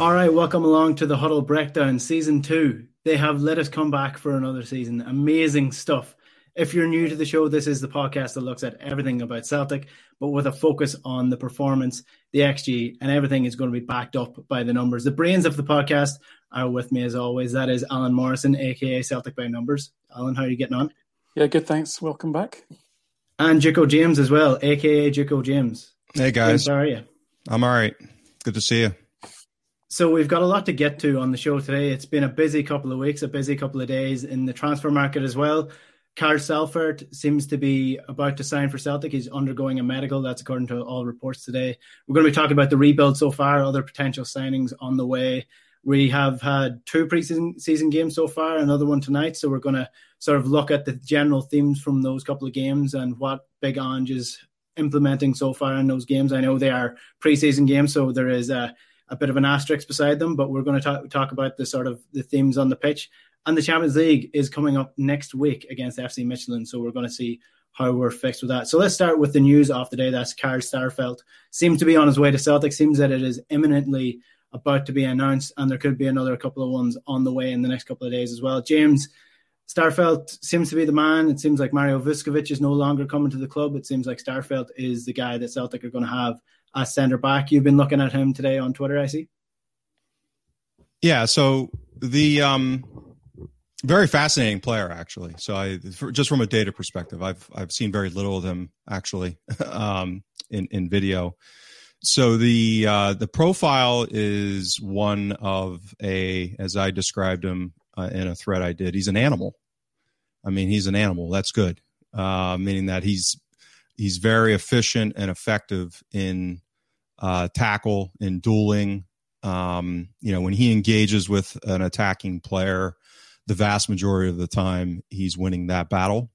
All right, welcome along to the Huddle Breakdown Season 2. They have let us come back for another season. Amazing stuff. If you're new to the show, this is the podcast that looks at everything about Celtic, but with a focus on the performance, the XG, and everything is going to be backed up by the numbers. The brains of the podcast are with me as always. That is Alan Morrison, aka Celtic by Numbers. Alan, how are you getting on? Yeah, good. Thanks. Welcome back. And Jiko James as well, aka Jiko James. Hey guys, James, how are you? I'm all right. Good to see you. So we've got a lot to get to on the show today. It's been a busy couple of weeks, a busy couple of days in the transfer market as well. Carl Starfelt seems to be about to sign for Celtic. He's undergoing a medical. That's according to all reports today. We're going to be talking about the rebuild so far, other potential signings on the way. We have had two preseason season games so far, another one tonight. So we're going to sort of look at the general themes from those couple of games and what Big Ange is implementing so far in those games. I know they are preseason games, so there is a a bit of an asterisk beside them, but we're going to talk, talk about the sort of the themes on the pitch. And the Champions League is coming up next week against FC Midtjylland, so we're going to see how we're fixed with that. So let's start with the news of the day. That's Carl Starfelt seems to be on his way to Celtic. Seems that it is imminently about to be announced, and there could be another couple of ones on the way in the next couple of days as well. James Starfelt seems to be the man. It seems like Mario Vuskovic is no longer coming to the club. It seems like Starfelt is the guy that Celtic are going to have as centre back. You've been looking at him today on Twitter, I see. Yeah, so the um, very fascinating player actually. So I just from a data perspective, I've I've seen very little of him actually um, in in video. So the uh, the profile is one of a, as I described him uh, in a thread I did. He's an animal. I mean, he's an animal. That's good, uh, meaning that he's he's very efficient and effective in uh, tackle in dueling. Um, you know, when he engages with an attacking player, the vast majority of the time he's winning that battle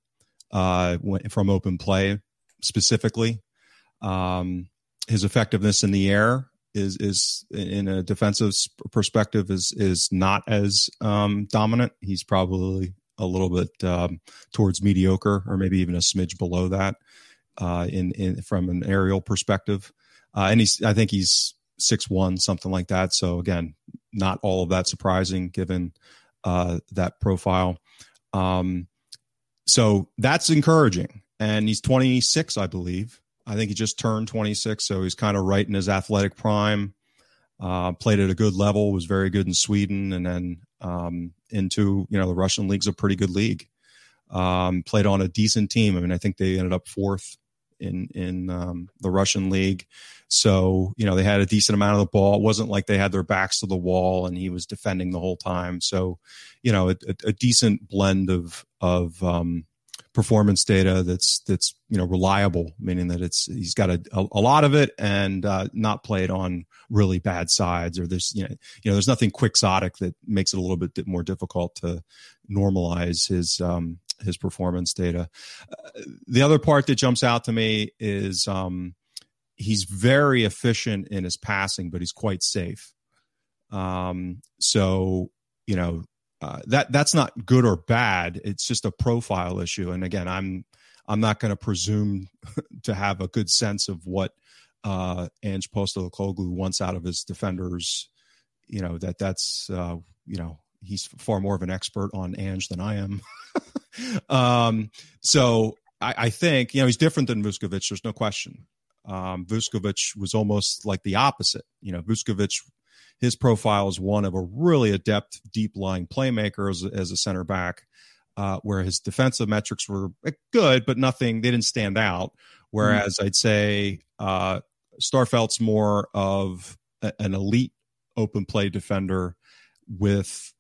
uh, from open play specifically. Um, his effectiveness in the air is is in a defensive perspective is is not as um, dominant. He's probably a little bit um, towards mediocre or maybe even a smidge below that uh, in in from an aerial perspective. Uh, and he's I think he's six one something like that. So again, not all of that surprising given uh, that profile. Um, so that's encouraging. And he's 26, I believe. I think he just turned 26, so he's kind of right in his athletic prime. Uh, played at a good level, was very good in Sweden, and then um, into you know the Russian league's a pretty good league. Um, played on a decent team. I mean, I think they ended up fourth in in um, the Russian league. So you know they had a decent amount of the ball. It wasn't like they had their backs to the wall and he was defending the whole time. So you know a, a decent blend of of um, performance data that's that's you know reliable, meaning that it's he's got a, a, lot of it and uh, not played on really bad sides or there's you know you know there's nothing quixotic that makes it a little bit more difficult to normalize his um, his performance data. Uh, the other part that jumps out to me is um, he's very efficient in his passing, but he's quite safe. Um, so you know uh, that that's not good or bad. It's just a profile issue. And again, I'm I'm not going to presume to have a good sense of what uh, Ange Postecoglou wants out of his defenders. you know that that's uh, you know he's far more of an expert on Ange than I am. um, so I, I, think you know he's different than Vuskovic. There's no question. Um, Vuskovic was almost like the opposite. You know, Vuskovic, his profile is one of a really adept deep lying playmaker as, as a center back, uh, where his defensive metrics were good, but nothing. They didn't stand out. Whereas mm-hmm. I'd say uh, Starfelt's more of a, an elite open play defender with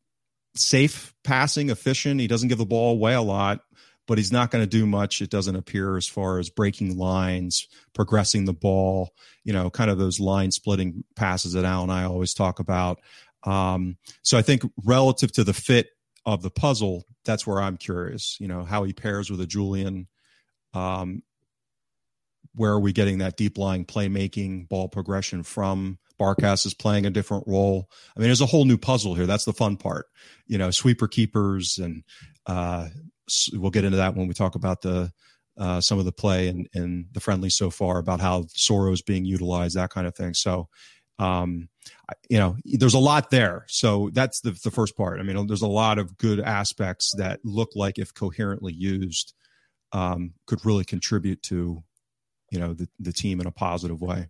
safe passing, efficient. He doesn't give the ball away a lot, but he's not going to do much. It doesn't appear as far as breaking lines, progressing the ball, you know, kind of those line splitting passes that Al and I always talk about. Um, so I think relative to the fit of the puzzle, that's where I'm curious, you know, how he pairs with a Jullien. Um, where are we getting that deep lying playmaking ball progression from? Barkas is playing a different role. I mean, there's a whole new puzzle here. That's the fun part. You know, sweeper keepers, and uh, we'll get into that when we talk about the uh, some of the play and, and the friendly so far about how Soro is being utilized, that kind of thing. So, um, you know, there's a lot there. So that's the the first part. I mean, there's a lot of good aspects that look like if coherently used, um, could really contribute to, you know, the the team in a positive way.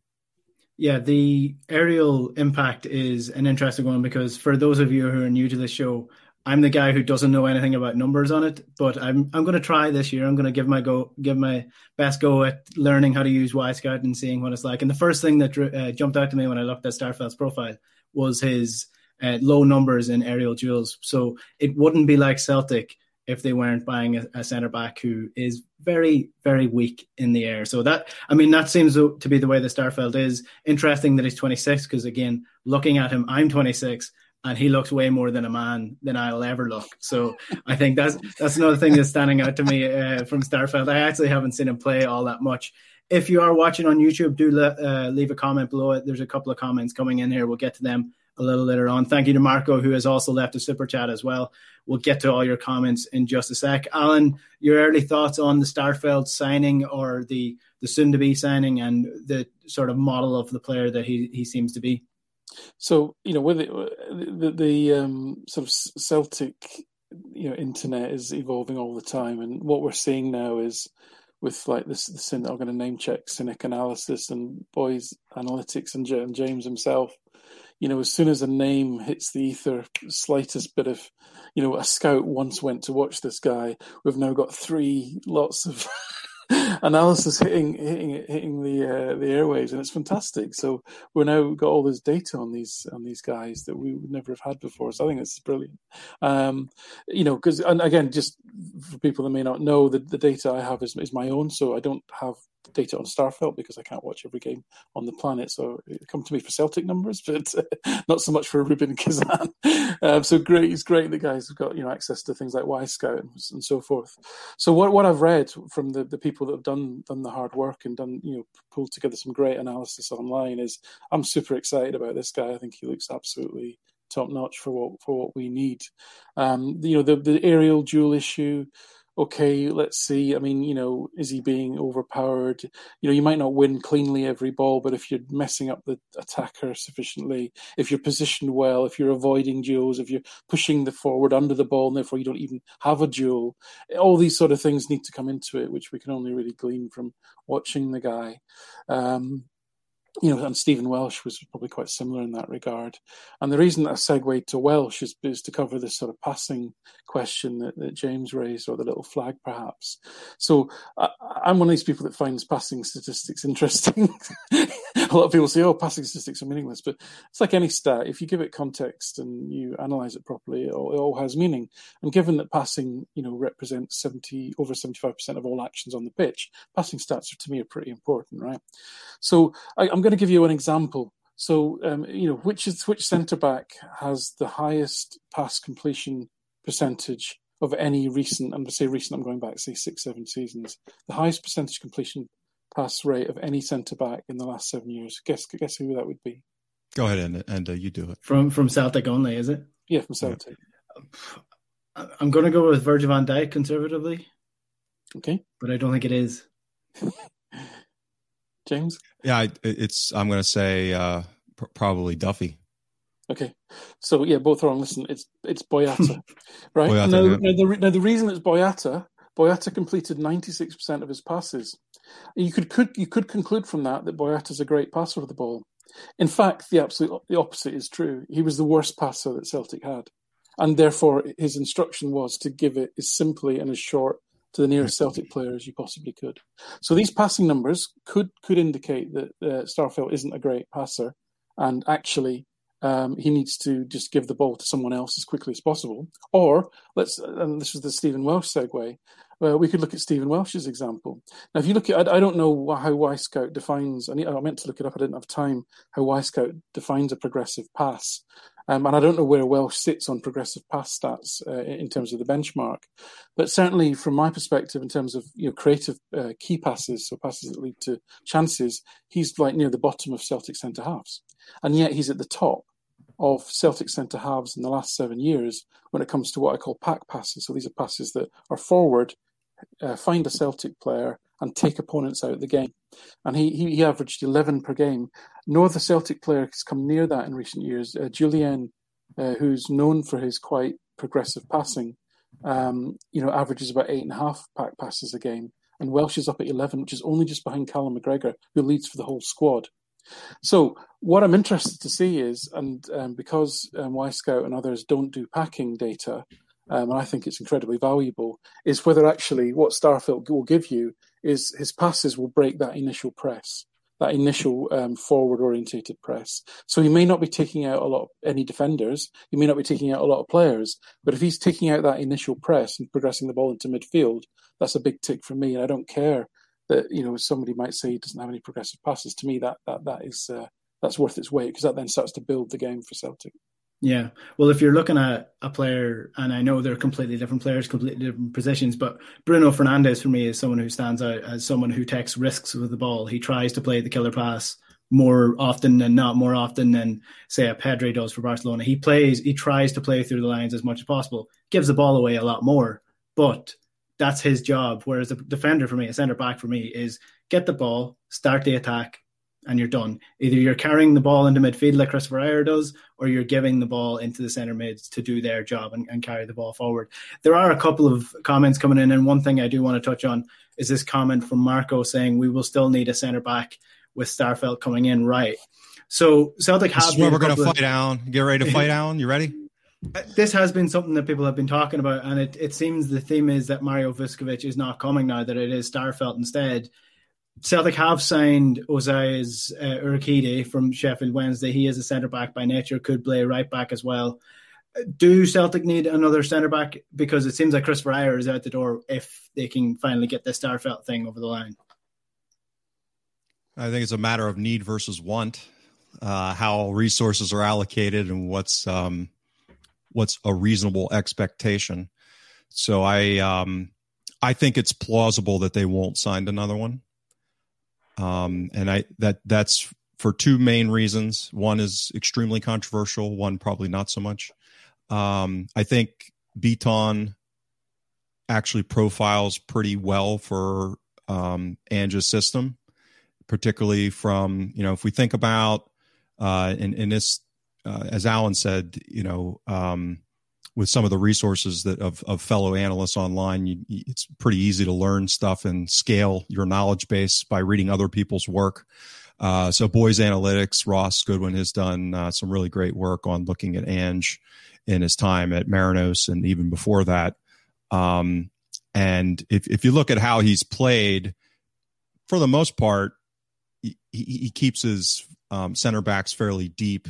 Yeah, the aerial impact is an interesting one because for those of you who are new to the show, I'm the guy who doesn't know anything about numbers on it, but I'm I'm going to try this year. I'm going to give my go, give my best go at learning how to use Wyscout and seeing what it's like. And the first thing that uh, jumped out to me when I looked at Starfelt's profile was his uh, low numbers in aerial duels. So it wouldn't be like Celtic if they weren't buying a, a centre back who is very, very weak in the air. So that, I mean, that seems to be the way the Starfelt is. Interesting that he's 26 because again, looking at him, I'm 26 and he looks way more than a man than I'll ever look. So I think that's that's another thing that's standing out to me uh, from Starfelt. I actually haven't seen him play all that much. If you are watching on YouTube, do le- uh, leave a comment below it. There's a couple of comments coming in here. We'll get to them a little later on. Thank you to Marco, who has also left a super chat as well. We'll get to all your comments in just a sec. Alan, your early thoughts on the Starfelt signing or the the soon to be signing and the sort of model of the player that he, he seems to be? So, you know, with it, the, the um, sort of Celtic, you know, internet is evolving all the time. And what we're seeing now is with like this, this I'm going to name check Cynic Analysis and Boys Analytics and James himself you know, as soon as a name hits the ether, slightest bit of, you know, a scout once went to watch this guy. We've now got three lots of analysis hitting hitting hitting the uh, the airwaves, and it's fantastic. So we're now got all this data on these on these guys that we would never have had before. So I think this is brilliant. Um, you know, because and again, just for people that may not know, the, the data I have is is my own, so I don't have data on Starfelt because I can't watch every game on the planet. So come to me for Celtic numbers, but uh, not so much for Rubin Kazan. Um, so great, it's great that guys have got you know access to things like Wyscout and, and so forth. So what what I've read from the, the people that have done done the hard work and done you know pulled together some great analysis online is I'm super excited about this guy. I think he looks absolutely top notch for what for what we need. Um, you know the the aerial duel issue okay, let's see. I mean, you know, is he being overpowered? You know, you might not win cleanly every ball, but if you're messing up the attacker sufficiently, if you're positioned well, if you're avoiding duels, if you're pushing the forward under the ball, and therefore you don't even have a duel, all these sort of things need to come into it, which we can only really glean from watching the guy. Um, you know, and Stephen Welsh was probably quite similar in that regard. And the reason that I segued to Welsh is, is to cover this sort of passing question that, that James raised, or the little flag perhaps. So I, am one of these people that finds passing statistics interesting. a lot of people say, oh, passing statistics are meaningless, but it's like any stat. If you give it context and you analyze it properly, it all, it all has meaning. And given that passing, you know, represents 70, over 75% of all actions on the pitch, passing stats are, to me are pretty important, right? So I, I'm going to give you an example. So, um, you know, which is which centre back has the highest pass completion percentage of any recent? And to say recent, I'm going back say six, seven seasons. The highest percentage completion pass rate of any centre back in the last seven years. Guess guess who that would be? Go ahead and and uh, you do it from from Celtic only, is it? Yeah, from Celtic. I'm going to go with Virgil van Dijk conservatively. Okay, but I don't think it is. James? Yeah, it's. I'm going to say uh, pr- probably Duffy. Okay, so yeah, both wrong. Listen, it's it's Boyata, right? Boyata, now, yeah. now, the, now the reason it's Boyata, Boyata completed ninety six percent of his passes. You could, could you could conclude from that that Boyata's a great passer of the ball. In fact, the absolute the opposite is true. He was the worst passer that Celtic had, and therefore his instruction was to give it as simply and as short to the nearest Celtic player as you possibly could. So these passing numbers could could indicate that uh, Starfelt isn't a great passer, and actually um, he needs to just give the ball to someone else as quickly as possible. Or let's, and this was the Stephen Welsh segue. Uh, we could look at Stephen Welsh's example. Now, if you look at, I, I don't know how Wyscout defines. I, need, I meant to look it up. I didn't have time. How Wyscout defines a progressive pass, um, and I don't know where Welsh sits on progressive pass stats uh, in terms of the benchmark. But certainly, from my perspective, in terms of you know creative uh, key passes, so passes that lead to chances, he's like near the bottom of Celtic centre halves, and yet he's at the top of Celtic centre halves in the last seven years when it comes to what I call pack passes. So these are passes that are forward, uh, find a Celtic player, and take opponents out of the game. And he, he, he averaged 11 per game. No other Celtic player has come near that in recent years. Uh, Jullien, uh, who's known for his quite progressive passing, um, you know, averages about eight and a half pack passes a game. And Welsh is up at 11, which is only just behind Callum McGregor, who leads for the whole squad. So what I'm interested to see is, and um, because um, Wyscout and others don't do packing data, um, and I think it's incredibly valuable, is whether actually what Starfelt will give you is his passes will break that initial press, that initial um, forward orientated press. So he may not be taking out a lot of any defenders, he may not be taking out a lot of players, but if he's taking out that initial press and progressing the ball into midfield, that's a big tick for me, and I don't care that you know somebody might say he doesn't have any progressive passes. To me, that that that is uh, that's worth its weight because that then starts to build the game for Celtic. Yeah. Well, if you're looking at a player, and I know they're completely different players, completely different positions, but Bruno Fernandes for me is someone who stands out as someone who takes risks with the ball. He tries to play the killer pass more often than not, more often than say a Pedri does for Barcelona. He plays, he tries to play through the lines as much as possible, gives the ball away a lot more, but that's his job. Whereas a defender for me, a centre back for me, is get the ball, start the attack, and you're done. Either you're carrying the ball into midfield like Kristoffer Ajer does, or you're giving the ball into the centre mids to do their job and, and, carry the ball forward. There are a couple of comments coming in, and one thing I do want to touch on is this comment from Marco saying we will still need a centre back with Starfelt coming in right. So Celtic this have is where we're going to of, fight, Alan. Get ready to fight, Alan. You ready? This has been something that people have been talking about, and it, it seems the theme is that Mario Vuskovic is not coming now; that it is Starfelt instead. Celtic have signed Osayi's uh, Urhoghide from Sheffield Wednesday. He is a centre back by nature, could play right back as well. Do Celtic need another centre back? Because it seems like Kristoffer Ajer is out the door if they can finally get the Starfelt thing over the line. I think it's a matter of need versus want, uh, how resources are allocated, and what's um, what's a reasonable expectation. So I um, I think it's plausible that they won't sign another one. Um, and I that that's for two main reasons. One is extremely controversial. One probably not so much. Um, I think Bitton actually profiles pretty well for um, Ange's system, particularly from you know if we think about uh, in in this uh, as Alan said, you know. Um, with some of the resources that of, of fellow analysts online, you, it's pretty easy to learn stuff and scale your knowledge base by reading other people's work. Uh, so Boys Analytics, Ross Goodwin has done uh, some really great work on looking at Ange in his time at Marinos and even before that. Um, and if, if you look at how he's played, for the most part, he, he keeps his um, center backs fairly deep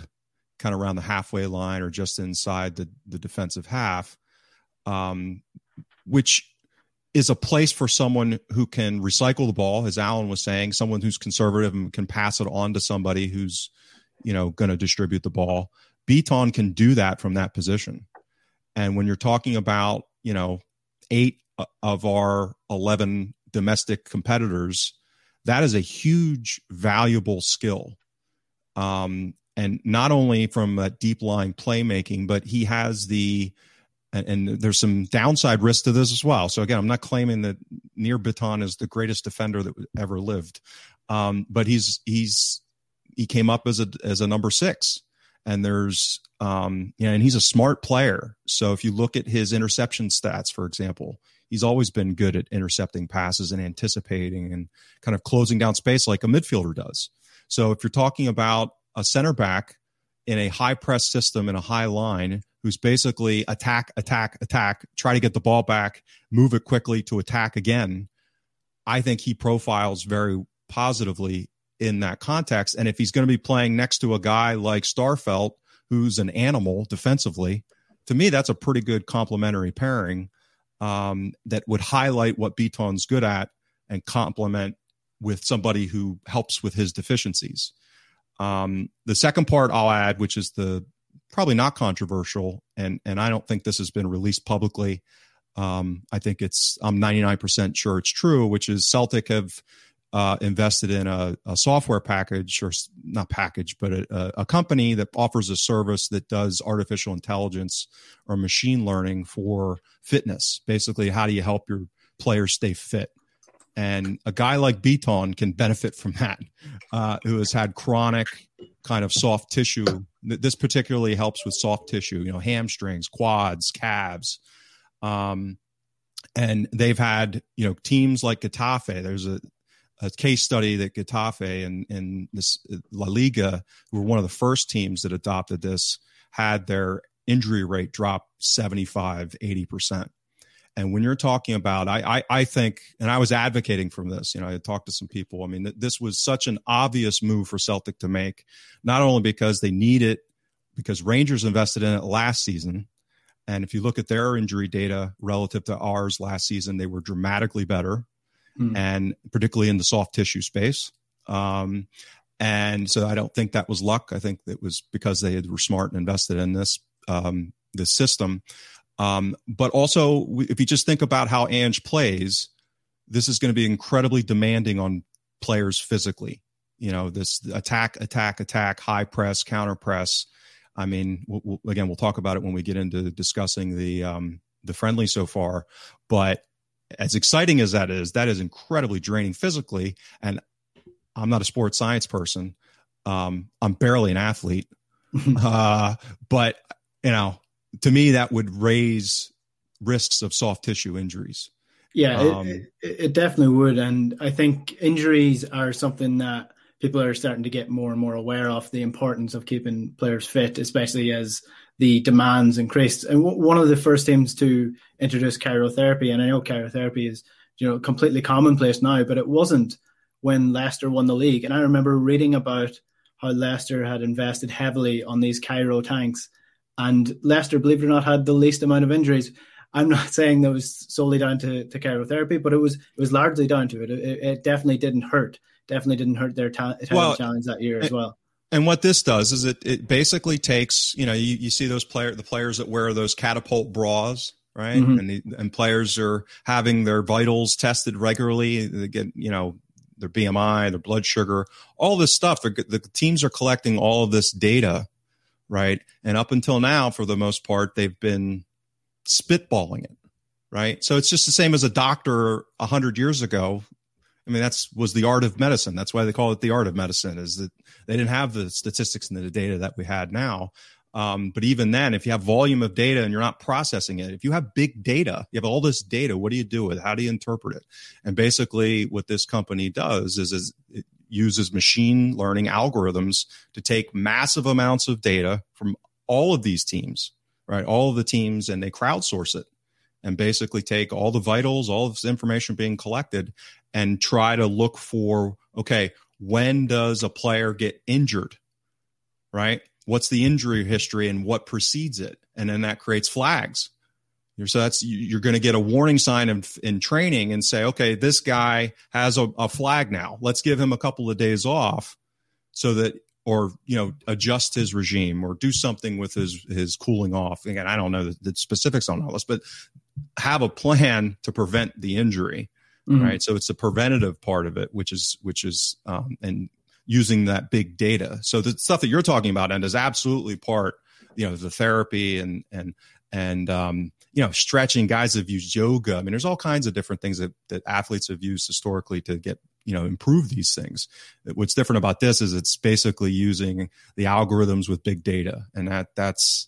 kind of around the halfway line or just inside the, the defensive half, um, which is a place for someone who can recycle the ball, as Alan was saying, someone who's conservative and can pass it on to somebody who's, you know, going to distribute the ball. Bitton can do that from that position. And when you're talking about, you know, eight of our 11 domestic competitors, that is a huge, valuable skill. Um, and not only from a deep line playmaking, but he has the and, and, there's some downside risk to this as well. So again, I'm not claiming that Nir Bitton is the greatest defender that ever lived, um, but he's he's he came up as a as a number six, and there's um, know, and he's a smart player. So if you look at his interception stats, for example, he's always been good at intercepting passes and anticipating and kind of closing down space like a midfielder does. So if you're talking about a center back in a high press system in a high line who's basically attack, attack, attack, try to get the ball back, move it quickly to attack again, I think he profiles very positively in that context. And if he's going to be playing next to a guy like Starfelt, who's an animal defensively, to me, that's a pretty good complementary pairing um, that would highlight what Bitton's good at and complement with somebody who helps with his deficiencies. Um, the second part I'll add, which is the probably not controversial, and and I don't think this has been released publicly. Um, I think it's I'm 99% sure it's true, which is Celtic have uh, invested in a, a, software package or not package, but a, a, company that offers a service that does artificial intelligence or machine learning for fitness. Basically, how do you help your players stay fit? And a guy like Bitton can benefit from that, uh, who has had chronic kind of soft tissue. This particularly helps with soft tissue, you know, hamstrings, quads, calves. Um, and they've had you know teams like Getafe. There's a a case study that Getafe and, and this La Liga, who were one of the first teams that adopted this, had their injury rate drop 75, 80%. And when you're talking about, I, I, I think, and I was advocating from this, you know, I talked to some people. I mean, this was such an obvious move for Celtic to make, not only because they need it, because Rangers invested in it last season. And if you look at their injury data relative to ours last season, they were dramatically better mm. and particularly in the soft tissue space. Um, and so I don't think that was luck. I think it was because they were smart and invested in this um, this system. Um, but also, if you just think about how Ange plays, this is going to be incredibly demanding on players physically. You know, this attack, attack, attack, high press, counter press. I mean, we'll, we'll, again, we'll talk about it when we get into discussing the um, the friendly so far. But as exciting as that is, that is incredibly draining physically. And I'm not a sports science person. Um, I'm barely an athlete. uh, but, you know, to me, that would raise risks of soft tissue injuries. Yeah, um, it, it, it definitely would. And I think injuries are something that people are starting to get more and more aware of the importance of keeping players fit, especially as the demands increased. And w- one of the first teams to introduce cryotherapy, and I know cryotherapy is you know completely commonplace now, but it wasn't when Leicester won the league. And I remember reading about how Leicester had invested heavily on these cryo tanks, and Leicester, believe it or not, had the least amount of injuries. I'm not saying that was solely down to, to cryotherapy, but it was it was largely down to it. It, it definitely didn't hurt. Definitely didn't hurt their ta- well, challenge that year as well. And what this does is it, it basically takes, you know, you, you see those player, the players that wear those catapult bras, right? Mm-hmm. And the, and players are having their vitals tested regularly. They get, you know, their BMI, their blood sugar, all this stuff. The teams are collecting all of this data, right? And up until now, for the most part, they've been spitballing it, right? So it's just the same as a doctor a hundred years ago I mean, that's was the art of medicine. That's why they call it the art of medicine. Is that they didn't have the statistics and the data that we had now. Um, but even then, if you have volume of data and you're not processing it, if you have big data, you have all this data. What do you do with it? How do you interpret it? And basically, what this company does is, is it uses machine learning algorithms to take massive amounts of data from all of these teams, right? All of the teams, and they crowdsource it and basically take all the vitals, all of this information being collected, and try to look for okay, when does a player get injured? Right? What's the injury history and what precedes it? And then that creates flags. So that's you're going to get a warning sign in, in training and say, okay, this guy has a, a flag now. Let's give him a couple of days off so that or you know adjust his regime or do something with his his cooling off again i don't know the, the specifics on all this but have a plan to prevent the injury mm-hmm. right so it's the preventative part of it which is which is um, and using that big data so the stuff that you're talking about and is absolutely part you know the therapy and and and um, you know stretching guys have used yoga i mean there's all kinds of different things that, that athletes have used historically to get you know improve these things. What's different about this is it's basically using the algorithms with big data, and that that's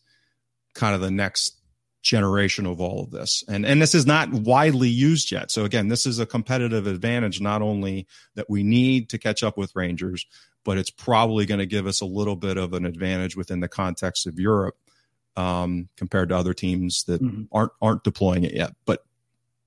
kind of the next generation of all of this. And and this is not widely used yet. So again, this is a competitive advantage not only that we need to catch up with Rangers, but it's probably going to give us a little bit of an advantage within the context of Europe um, compared to other teams that mm-hmm. aren't aren't deploying it yet. But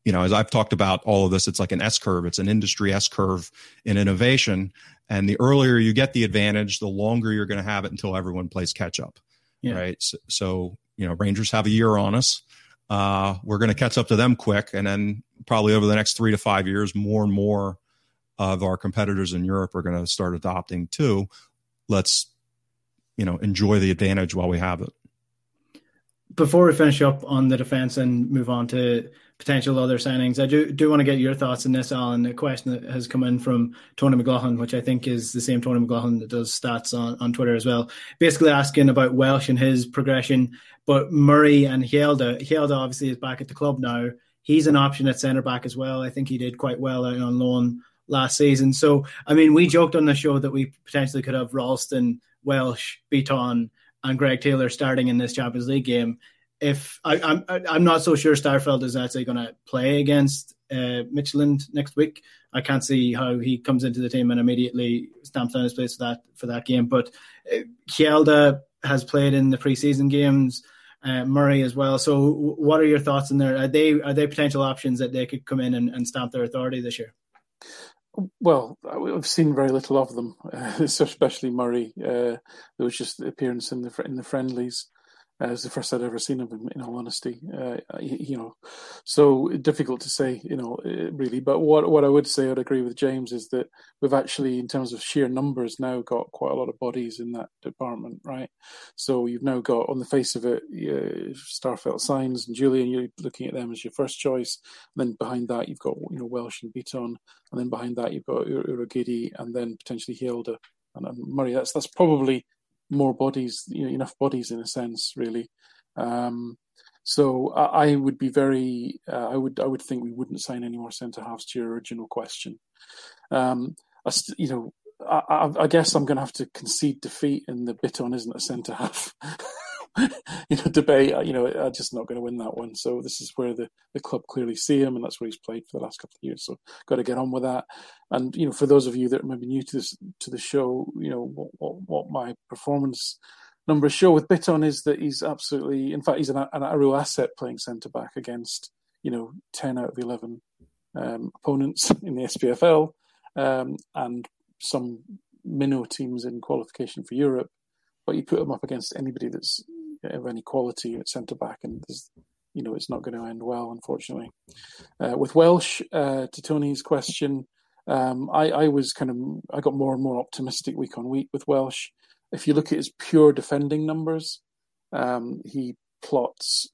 you know, as I've talked about all of this, it's like an S curve. It's an industry S curve in innovation. And the earlier you get the advantage, the longer you're going to have it until everyone plays catch up. Yeah. Right. So, so, you know, Rangers have a year on us. Uh, we're going to catch up to them quick. And then probably over the next three to five years, more and more of our competitors in Europe are going to start adopting too. Let's, you know, enjoy the advantage while we have it. Before we finish up on the defense and move on to potential other signings. I do do want to get your thoughts on this, Alan. A question that has come in from Tony McLaughlin, which I think is the same Tony McLaughlin that does stats on, on Twitter as well. Basically asking about Welsh and his progression, but Murray and Hjelde. Hjelde obviously is back at the club now. He's an option at centre back as well. I think he did quite well out on loan last season. So, I mean, we joked on the show that we potentially could have Ralston, Welsh, Bitton, and Greg Taylor starting in this Champions League game if I, am I'm, I'm not so sure Starfelt is actually going to play against uh, Midtjylland next week. I can't see how he comes into the team and immediately stamps down his place for that for that game. But uh, Hjelde has played in the preseason games. Uh, Murray as well. So, what are your thoughts in there? Are they are they potential options that they could come in and, and stamp their authority this year? Well, I've seen very little of them, especially Murray. Uh, there was just the appearance in the in the friendlies. Uh, it's the first I'd ever seen of him, in all honesty. Uh, you know, so difficult to say, you know, uh, really. But what what I would say, I'd agree with James, is that we've actually, in terms of sheer numbers, now got quite a lot of bodies in that department, right? So you've now got, on the face of it, uh, Starfelt Signs and Jullien. You're looking at them as your first choice. And then behind that, you've got you know Welsh and Bitton, and then behind that, you've got Urhoghide, and then potentially Hjelde and, and Murray. That's that's probably more bodies, you know, enough bodies in a sense, really. Um, so I, I, would be very, uh, I would, I would think we wouldn't sign any more centre halves to your original question. Um, I, you know, I, I, guess I'm going to have to concede defeat and the Bitton isn't a centre half. you know, debate. You know, I'm just not going to win that one. So this is where the, the club clearly see him, and that's where he's played for the last couple of years. So got to get on with that. And you know, for those of you that may be new to this to the show, you know what what, what my performance numbers show with Bitton is that he's absolutely, in fact, he's an, an, a real asset playing centre back against you know ten out of the eleven um, opponents in the SPFL um, and some minnow teams in qualification for Europe. But you put him up against anybody that's of any quality at centre back, and you know it's not going to end well, unfortunately. Uh, with Welsh, uh, to Tony's question, um, I, I was kind of I got more and more optimistic week on week with Welsh. If you look at his pure defending numbers, um, he plots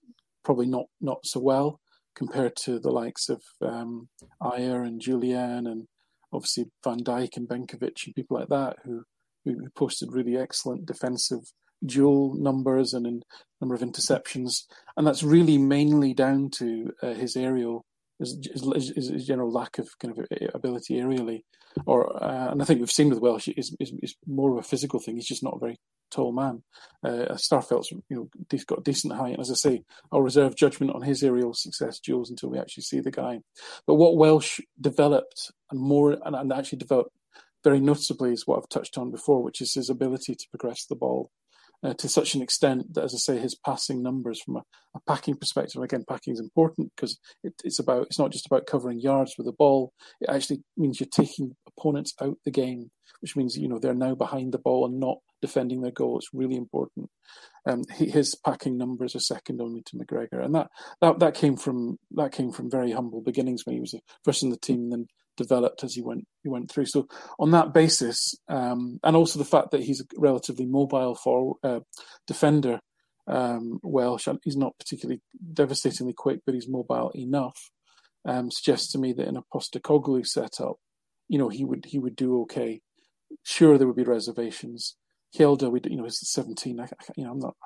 probably not not so well compared to the likes of um, Ajer and Jullien and obviously Van Dijk and Benkovic and people like that who who posted really excellent defensive dual numbers and in number of interceptions, and that's really mainly down to uh, his aerial, his, his, his, general lack of kind of ability aerially, or uh, and I think we've seen with Welsh is, is, is more of a physical thing. He's just not a very tall man. Uh, Starfelt's you know he's got decent height, and as I say, I'll reserve judgment on his aerial success duels until we actually see the guy. But what Welsh developed and more and, and actually developed very noticeably is what I've touched on before, which is his ability to progress the ball uh, to such an extent that, as I say, his passing numbers from a, a packing perspective, again, packing is important because it, it's about it's not just about covering yards with the ball. It actually means you're taking opponents out the game, which means you know they're now behind the ball and not defending their goal. It's really important. Um, he, his packing numbers are second only to McGregor, and that, that that came from that came from very humble beginnings when he was first in the team, and then developed as he went he went through. So on that basis, um, and also the fact that he's a relatively mobile for uh, defender, um, Welsh, he's not particularly devastatingly quick, but he's mobile enough. Um, suggests to me that in a Postecoglou setup, you know, he would he would do okay. Sure, there would be reservations. Hjelde, we you know, is 17. I, you know, I'm not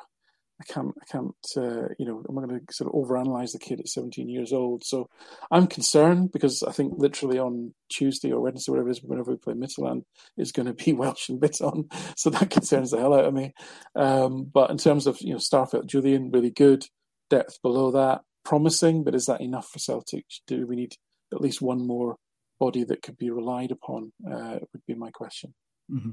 I can't, I can't, uh, you know, I'm going to sort of overanalyze the kid at 17 years old. So I'm concerned because I think literally on Tuesday or Wednesday, whatever it is, whenever we play Midtjylland, is going to be Welsh and Bitton. So that concerns the hell out of me. Um, but in terms of, you know, Starfelt, Jullien, really good. Depth below that, promising, but is that enough for Celtic? Do we need at least one more body that could be relied upon? Uh, would be my question. Mm-hmm.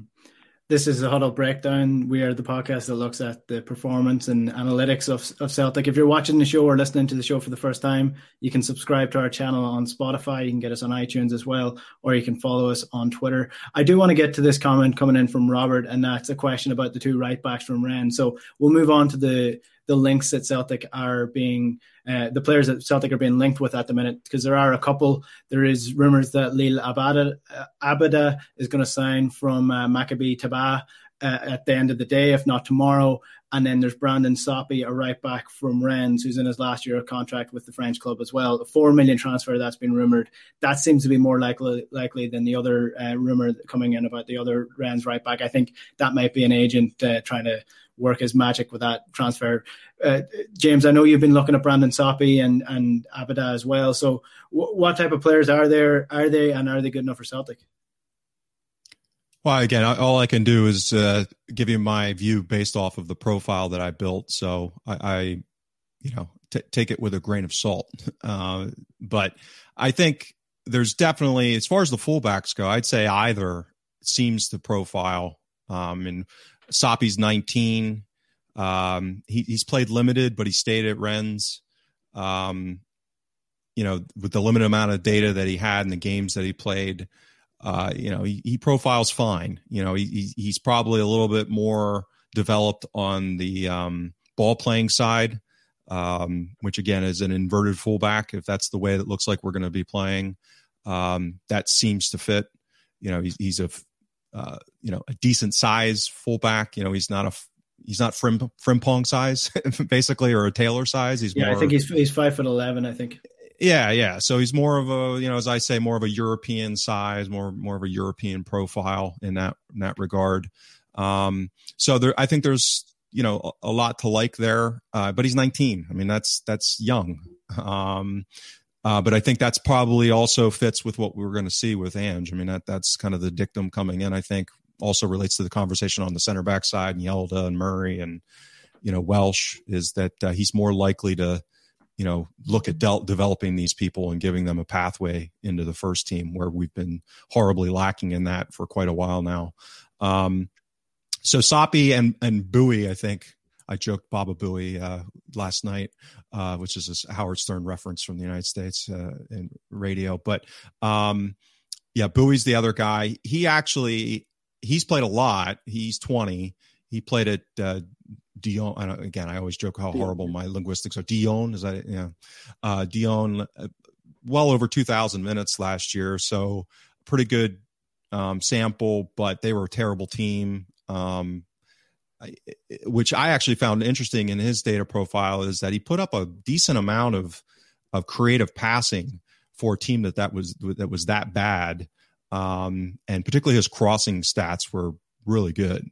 This is a huddle breakdown. We are the podcast that looks at the performance and analytics of, of Celtic. If you're watching the show or listening to the show for the first time, you can subscribe to our channel on Spotify. You can get us on iTunes as well, or you can follow us on Twitter. I do want to get to this comment coming in from Robert, and that's a question about the two right backs from Rennes. So we'll move on to the the links that Celtic are being, uh, the players that Celtic are being linked with at the minute, because there are a couple. There is rumours that Liel Abada, uh, Abada is going to sign from uh, Maccabi Taba uh, at the end of the day, if not tomorrow. And then there's Brandon Soppy, a right back from Rennes, who's in his last year of contract with the French club as well. A four million transfer that's been rumored. That seems to be more likely likely than the other uh, rumor coming in about the other Rennes right back. I think that might be an agent uh, trying to work his magic with that transfer. Uh, James, I know you've been looking at Brandon Soppy and and Abada as well. So, w- what type of players are there? Are they and are they good enough for Celtic? Well, again, all I can do is uh, give you my view based off of the profile that I built. So I, I you know, t- take it with a grain of salt. Uh, but I think there's definitely, as far as the fullbacks go, I'd say either seems to profile. Um, and Soppy's 19. Um, he, he's played limited, but he stayed at Rennes. Um, you know, with the limited amount of data that he had in the games that he played, uh, you know, he, he, profiles fine. You know, he, he's probably a little bit more developed on the um, ball playing side, um, which again is an inverted fullback. If that's the way that looks like we're going to be playing, um, that seems to fit. You know, he's, he's a uh, you know, a decent size fullback. You know, he's not a he's not Frim, Frimpong size basically or a Taylor size. He's yeah, more, I think he's he's five foot eleven. I think. Yeah, yeah. So he's more of a you know, as I say, more of a European size, more more of a European profile in that in that regard. Um, so there, I think there's you know a, a lot to like there. Uh, but he's 19. I mean, that's that's young. Um, uh, but I think that's probably also fits with what we are going to see with Ange. I mean, that that's kind of the dictum coming in. I think also relates to the conversation on the center back side and Hjelde and Murray and you know Welsh is that uh, he's more likely to you know look at de- developing these people and giving them a pathway into the first team where we've been horribly lacking in that for quite a while now. Um, so Soppy and and Boey, I think I joked Baba Booey uh, last night, uh, which is a Howard Stern reference from the United States uh, in radio. But um, yeah, Boey's the other guy. He actually he's played a lot. He's 20. He played at uh, Dion. again, I always joke how horrible my linguistics are. Dion is that yeah, uh, Dion. Uh, well over 2,000 minutes last year, so pretty good um, sample. But they were a terrible team. Um, which I actually found interesting in his data profile is that he put up a decent amount of of creative passing for a team that that was that was that bad, um, and particularly his crossing stats were really good.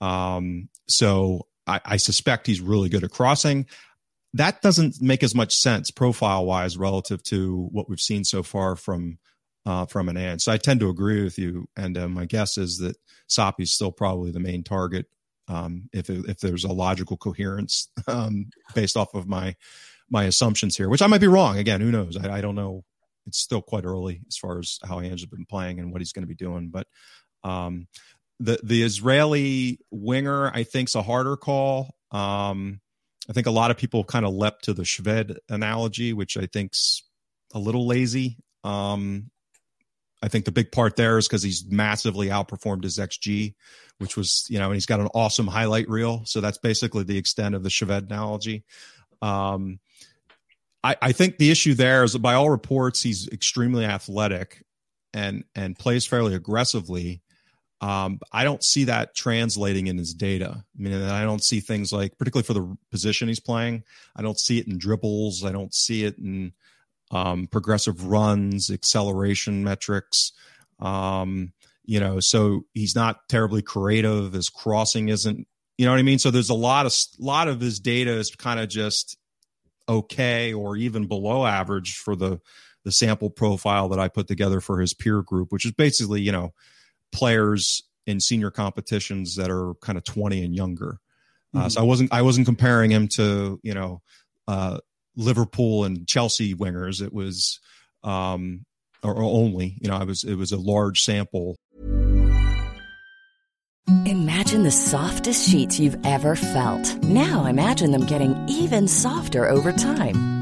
Um, so I, I suspect he's really good at crossing. That doesn't make as much sense profile wise relative to what we've seen so far from uh, from an end. So I tend to agree with you, and uh, my guess is that Soppy's still probably the main target um, if if there's a logical coherence um, based off of my my assumptions here, which I might be wrong. Again, who knows? I, I don't know. It's still quite early as far as how Ange has been playing and what he's going to be doing. But um, the the Israeli winger, I think, is a harder call. Um, I think a lot of people kind of leapt to the Shved analogy, which I think's a little lazy. Um, I think the big part there is because he's massively outperformed his XG, which was, you know, and he's got an awesome highlight reel. So that's basically the extent of the Shved analogy. Um, I, I think the issue there is that by all reports, he's extremely athletic and and plays fairly aggressively. Um, I don't see that translating in his data. I mean, I don't see things like, particularly for the position he's playing, I don't see it in dribbles. I don't see it in um, progressive runs, acceleration metrics. Um, you know, so he's not terribly creative. His crossing isn't You know what I mean? So there's a lot of lot of his data is kind of just okay or even below average for the the sample profile that I put together for his peer group, which is basically you know players in senior competitions that are kind of 20 and younger. Uh, mm-hmm. Uh, so I wasn't I wasn't comparing him to you know uh, Liverpool and Chelsea wingers. It was um, or, only you know I was it was a large sample. Imagine the softest sheets you've ever felt. Now imagine them getting even softer over time.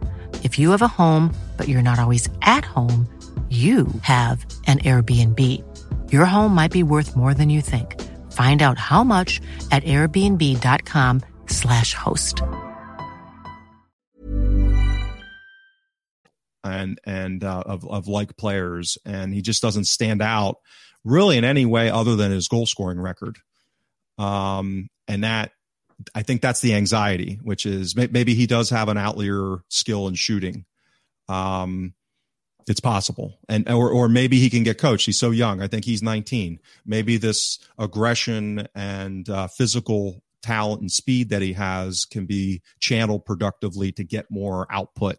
If you have a home, but you're not always at home, you have an Airbnb. Your home might be worth more than you think. Find out how much at airbnb.com/slash host. And and uh, of of like players, and he just doesn't stand out really in any way other than his goal scoring record. Um, and that I think that's the anxiety, which is maybe he does have an outlier skill in shooting. Um, it's possible. And or or maybe he can get coached. He's so young. I think he's 19 maybe this aggression and uh, physical talent and speed that he has can be channeled productively to get more output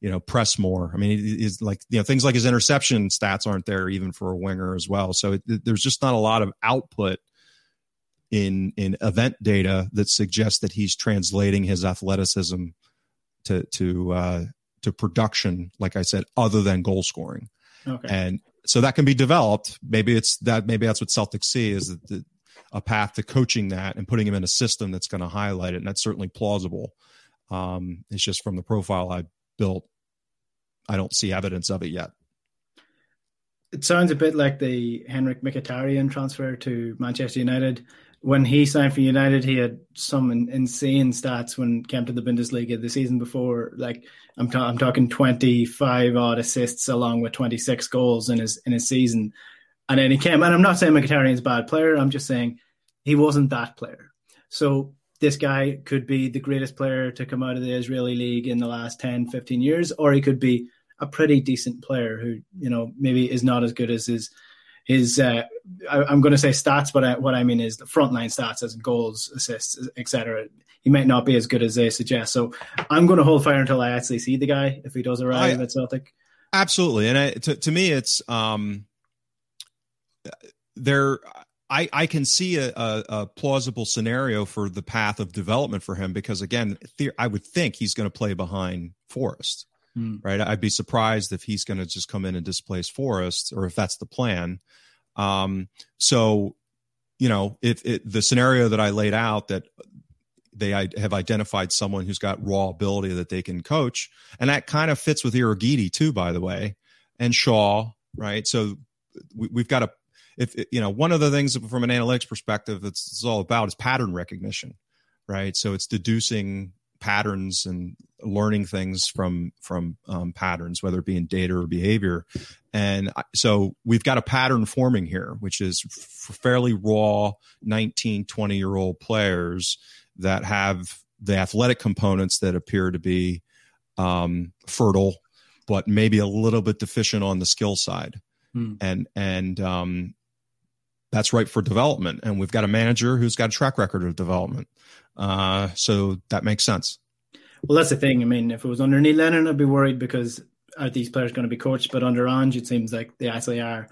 you know press more. I mean he's like you know things like his interception stats aren't there even for a winger as well. So it, there's just not a lot of output in in event data that suggests that he's translating his athleticism to to uh, to production, like I said, other than goal scoring. Okay. And so that can be developed. Maybe it's that. Maybe that's what Celtics see is the, a path to coaching that and putting him in a system that's going to highlight it. And that's certainly plausible. Um, it's just from the profile I built, I don't see evidence of it yet. It sounds a bit like the Henrikh Mkhitaryan transfer to Manchester United when he signed for United, he had some insane stats when came to the Bundesliga the season before. Like I'm, ta- I'm talking 25 odd assists along with 26 goals in his in his season. And then he came, and I'm not saying Mkhitaryan's a bad player. I'm just saying he wasn't that player. So this guy could be the greatest player to come out of the Israeli league in the last 10, 15 years, or he could be a pretty decent player who, you know, maybe is not as good as his his uh, I, am going to say stats, but I, what I mean is the frontline stats as goals, assists, etc. He might not be as good as they suggest. So I'm going to hold fire until I actually see the guy if he does arrive I, at Celtic. Absolutely, and I, to to me, it's um, there. I, I can see a, a, a, plausible scenario for the path of development for him because again, the, I would think he's going to play behind Forrest, mm. right? I'd be surprised if he's going to just come in and displace Forrest, or if that's the plan. Um, so, you know, if it, the scenario that I laid out that they have identified someone who's got raw ability that they can coach, and that kind of fits with Urhoghide too, by the way, and Shaw, right? So we, have got a if you know one of the things from an analytics perspective it's all about is pattern recognition, right? So it's deducing patterns and learning things from from um, patterns whether it be in data or behavior. And so we've got a pattern forming here which is fairly raw 19 20 year old players that have the athletic components that appear to be um, fertile but maybe a little bit deficient on the skill side. Hmm. and and um, that's right for development. And we've got a manager who's got a track record of development uh, so that makes sense. Well, that's the thing. I mean, if it was under Neil Lennon, I'd be worried because are these players going to be coached? But under Ange, it seems like they actually are.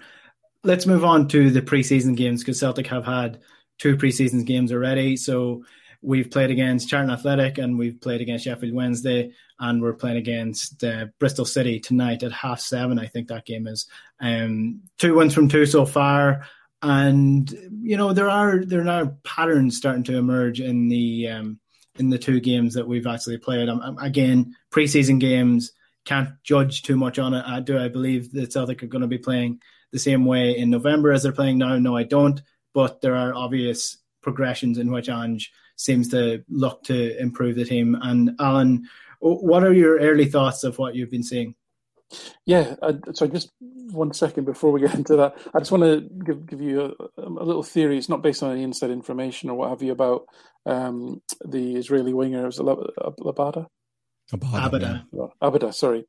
Let's move on to the preseason games because Celtic have had two preseason games already. So we've played against Charlton Athletic and we've played against Sheffield Wednesday and we're playing against uh, Bristol City tonight at half seven. I think that game is. Um, two wins from two so far and you know there are there are patterns starting to emerge in the um, in the two games that we've actually played. Um, again, preseason games can't judge too much on it. I, do I believe that Celtic are going to be playing the same way in November as they're playing now? No, I don't. But there are obvious progressions in which Ange seems to look to improve the team. And Alan, what are your early thoughts of what you've been seeing? Yeah, I, so just one second before we get into that, I just want to give give you a, a, little theory. It's not based on any inside information or what have you about um, the Israeli winger. Was it Labada? Abada. Abada. Abada. Sorry.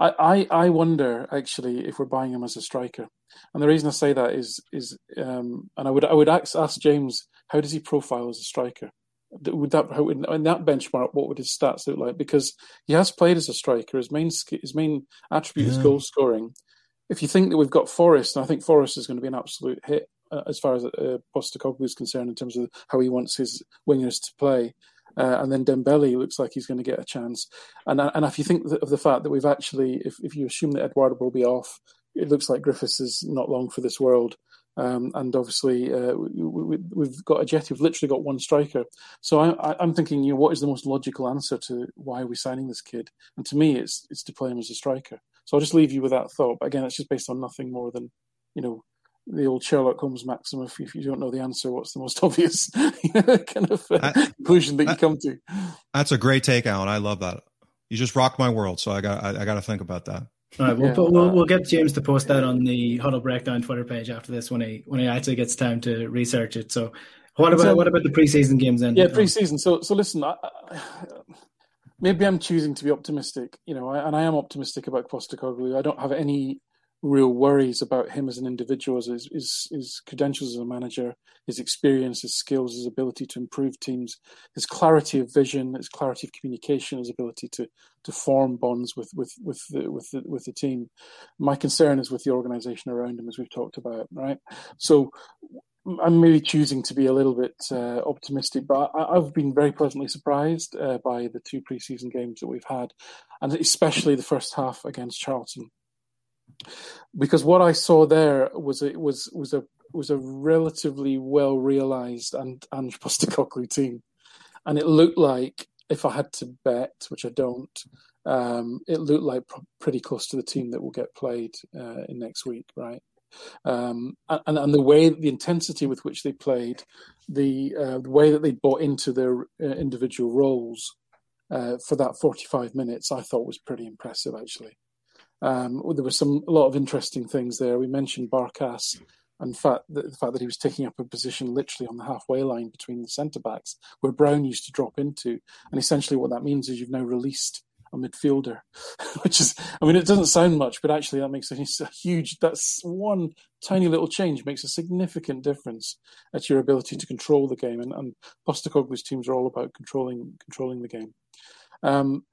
I, I, I wonder actually if we're buying him as a striker, and the reason I say that is is um, and I would I would ask, ask James how does he profile as a striker? Would that in that benchmark what would his stats look like? Because he has played as a striker. His main his main attribute yeah. is goal scoring. If you think that we've got Forrest and I think Forrest is going to be an absolute hit uh, as far as uh, Postecoglou is concerned in terms of how he wants his wingers to play. Uh, and then Dembele looks like he's going to get a chance. And and if you think of the fact that we've actually if, if you assume that Edouard will be off it looks like Griffiths is not long for this world um, and obviously, uh, we, have got Ajeti. We've literally got one striker. So I, am thinking, you know, what is the most logical answer to why are we signing this kid? And to me, it's it's to play him as a striker. So I'll just leave you with that thought. But again, it's just based on nothing more than, you know, the old Sherlock Holmes maxim: if, if you don't know the answer, what's the most obvious kind of uh, conclusion that you come to? That's a great take, Alan. I love that. You just rocked my world. So I got I, I got to think about that. All right, we'll, yeah. put, we'll, we'll get James to post that on the Huddle Breakdown Twitter page after this when he when he actually gets time to research it. So, what about so, what about the preseason games then? Yeah, um, preseason. So so listen, I, I, maybe I'm choosing to be optimistic, you know, and I am optimistic about Postecoglou. I don't have any real worries about him as an individual, his, his, his, credentials as a manager, his experience, his skills, his ability to improve teams, his clarity of vision, his clarity of communication, his ability to to form bonds with with with the, with the, with the team. My concern is with the organisation around him, as we've talked about, right? So. I'm maybe choosing to be a little bit uh, optimistic, but I, have been very pleasantly surprised uh, by the two preseason games that we've had, and especially the first half against Charlton because what I saw there was it was was a was a relatively well realized and Ange Postecoglou team, and it looked like if I had to bet, which I don't, um, it looked like pr- pretty close to the team that will get played uh, in next week, right? Um, and, and the way, the intensity with which they played, the, uh, the way that they bought into their uh, individual roles uh, for that 45 minutes, I thought was pretty impressive, actually. Um, there were some a lot of interesting things there. We mentioned Barkas and fact, the, the, fact that he was taking up a position literally on the halfway line between the centre backs, where Brown used to drop into. And essentially, what that means is you've now released a midfielder, which is, I mean, it doesn't sound much, but actually, that makes a, huge. That's one tiny little change makes a significant difference at your ability to control the game. And, and Postecoglou's teams are all about controlling controlling the game. Um,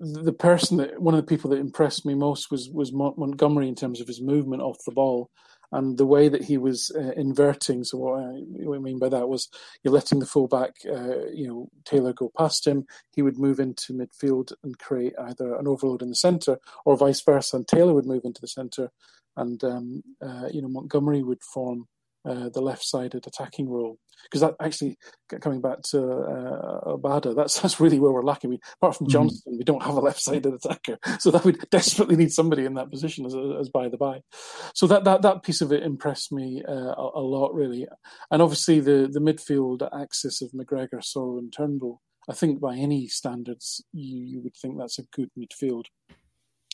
the person that one of the people that impressed me most was was Montgomery in terms of his movement off the ball and the way that he was uh, inverting. So what I, what I, mean by that was you're letting the fullback, uh, you know, Taylor go past him. He would move into midfield and create either an overload in the centre or vice versa, and Taylor would move into the centre, and um, uh, you know Montgomery would form uh, the left-sided attacking role. Because that actually, coming back to uh, Abada, that's that's really where we're lacking. We, apart from mm-hmm. Mm-hmm. we don't have a left-sided attacker, so that would desperately need somebody in that position as, as by the by. So that, that that piece of it impressed me uh, a, a, lot, really. And obviously the the midfield axis of McGregor, Soro, and Turnbull. I think by any standards, you, you would think that's a good midfield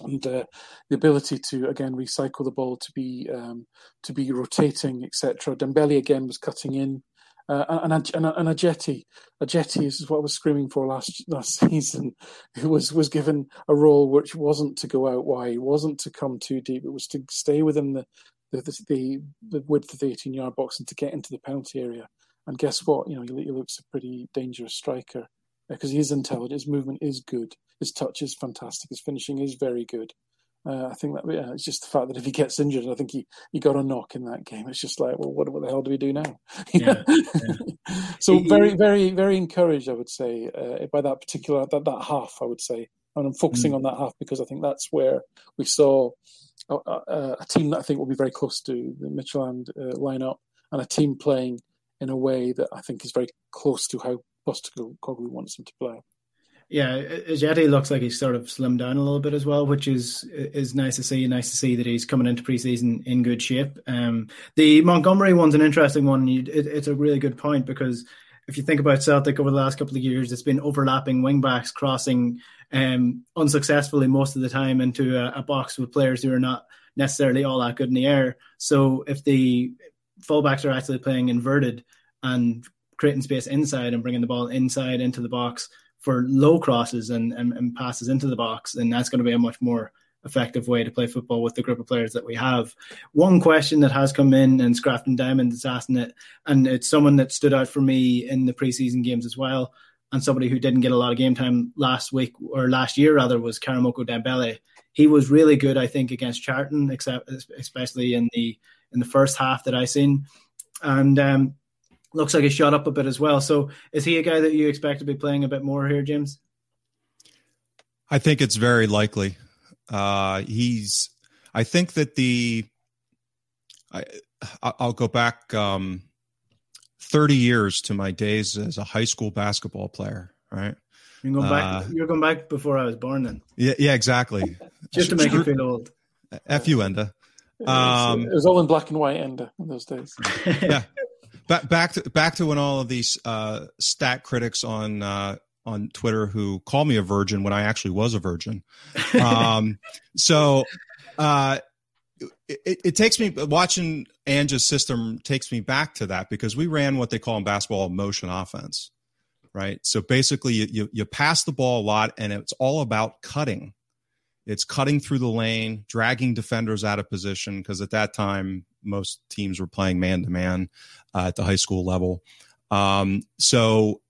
and uh, the ability to again recycle the ball to be um, to be rotating, etc. Dembele again was cutting in, uh, and, a, and, a, Ajeti, a jetty is what I was screaming for last last season. Who was was given a role which wasn't to go out wide, wasn't to come too deep. It was to stay within the the the, the width of the eighteen yard box and to get into the penalty area. And guess what? You know, he, he looks a pretty dangerous striker because he is intelligent. His movement is good. His touch is fantastic. His finishing is very good. Uh, I think that yeah, it's just the fact that if he gets injured, I think he, he got a knock in that game. It's just like, well, what, what the hell do we do now? Yeah, yeah. so very, very, very encouraged, I would say, uh, by that particular that, that half. I would say, and I'm focusing mm. on that half because I think that's where we saw a, a, a, team that I think will be very close to the Midtjylland uh, lineup and a team playing in a way that I think is very close to how Postecoglou wants them to play. Yeah, Ajeti looks like he's sort of slimmed down a little bit as well, which is is nice to see. Nice to see that he's coming into preseason in good shape. Um, the Montgomery one's an interesting one. It, it's a really good point because if you think about Celtic over the last couple of years, it's been overlapping wingbacks crossing um, unsuccessfully most of the time into a, a, box with players who are not necessarily all that good in the air. So if the fullbacks are actually playing inverted and creating space inside and bringing the ball inside into the box for low crosses and, and, and passes into the box, and that's going to be a much more effective way to play football with the group of players that we have. One question that has come in, and Scrafton Diamond is asking it, and it's someone that stood out for me in the preseason games as well, and somebody who didn't get a lot of game time last week or last year rather was Karamoko Dembele. He was really good, I think, against Charlton, except especially in the in the first half that I seen, and um, looks like he shot up a bit as well. So is he a guy that you expect to be playing a bit more here, James? I think it's very likely. Uh, he's. I think that the. I I'll go back um, thirty years to my days as a high school basketball player. Right. You're going back. Uh, you're going back before I was born, then. Yeah. Yeah. Exactly. Just to make you feel old. F you, Enda. Um, it was all in black and white, Enda, in those days. yeah back back to back to when all of these uh, stat critics on uh, on Twitter who call me a virgin when I actually was a virgin. Um, so uh, it, it, takes me watching Ange's system takes me back to that because we ran what they call in basketball motion offense, right? So basically, you, you, you pass the ball a lot, and it's all about cutting. It's cutting through the lane, dragging defenders out of position because at that time most teams were playing man to man at the high school level. Um, so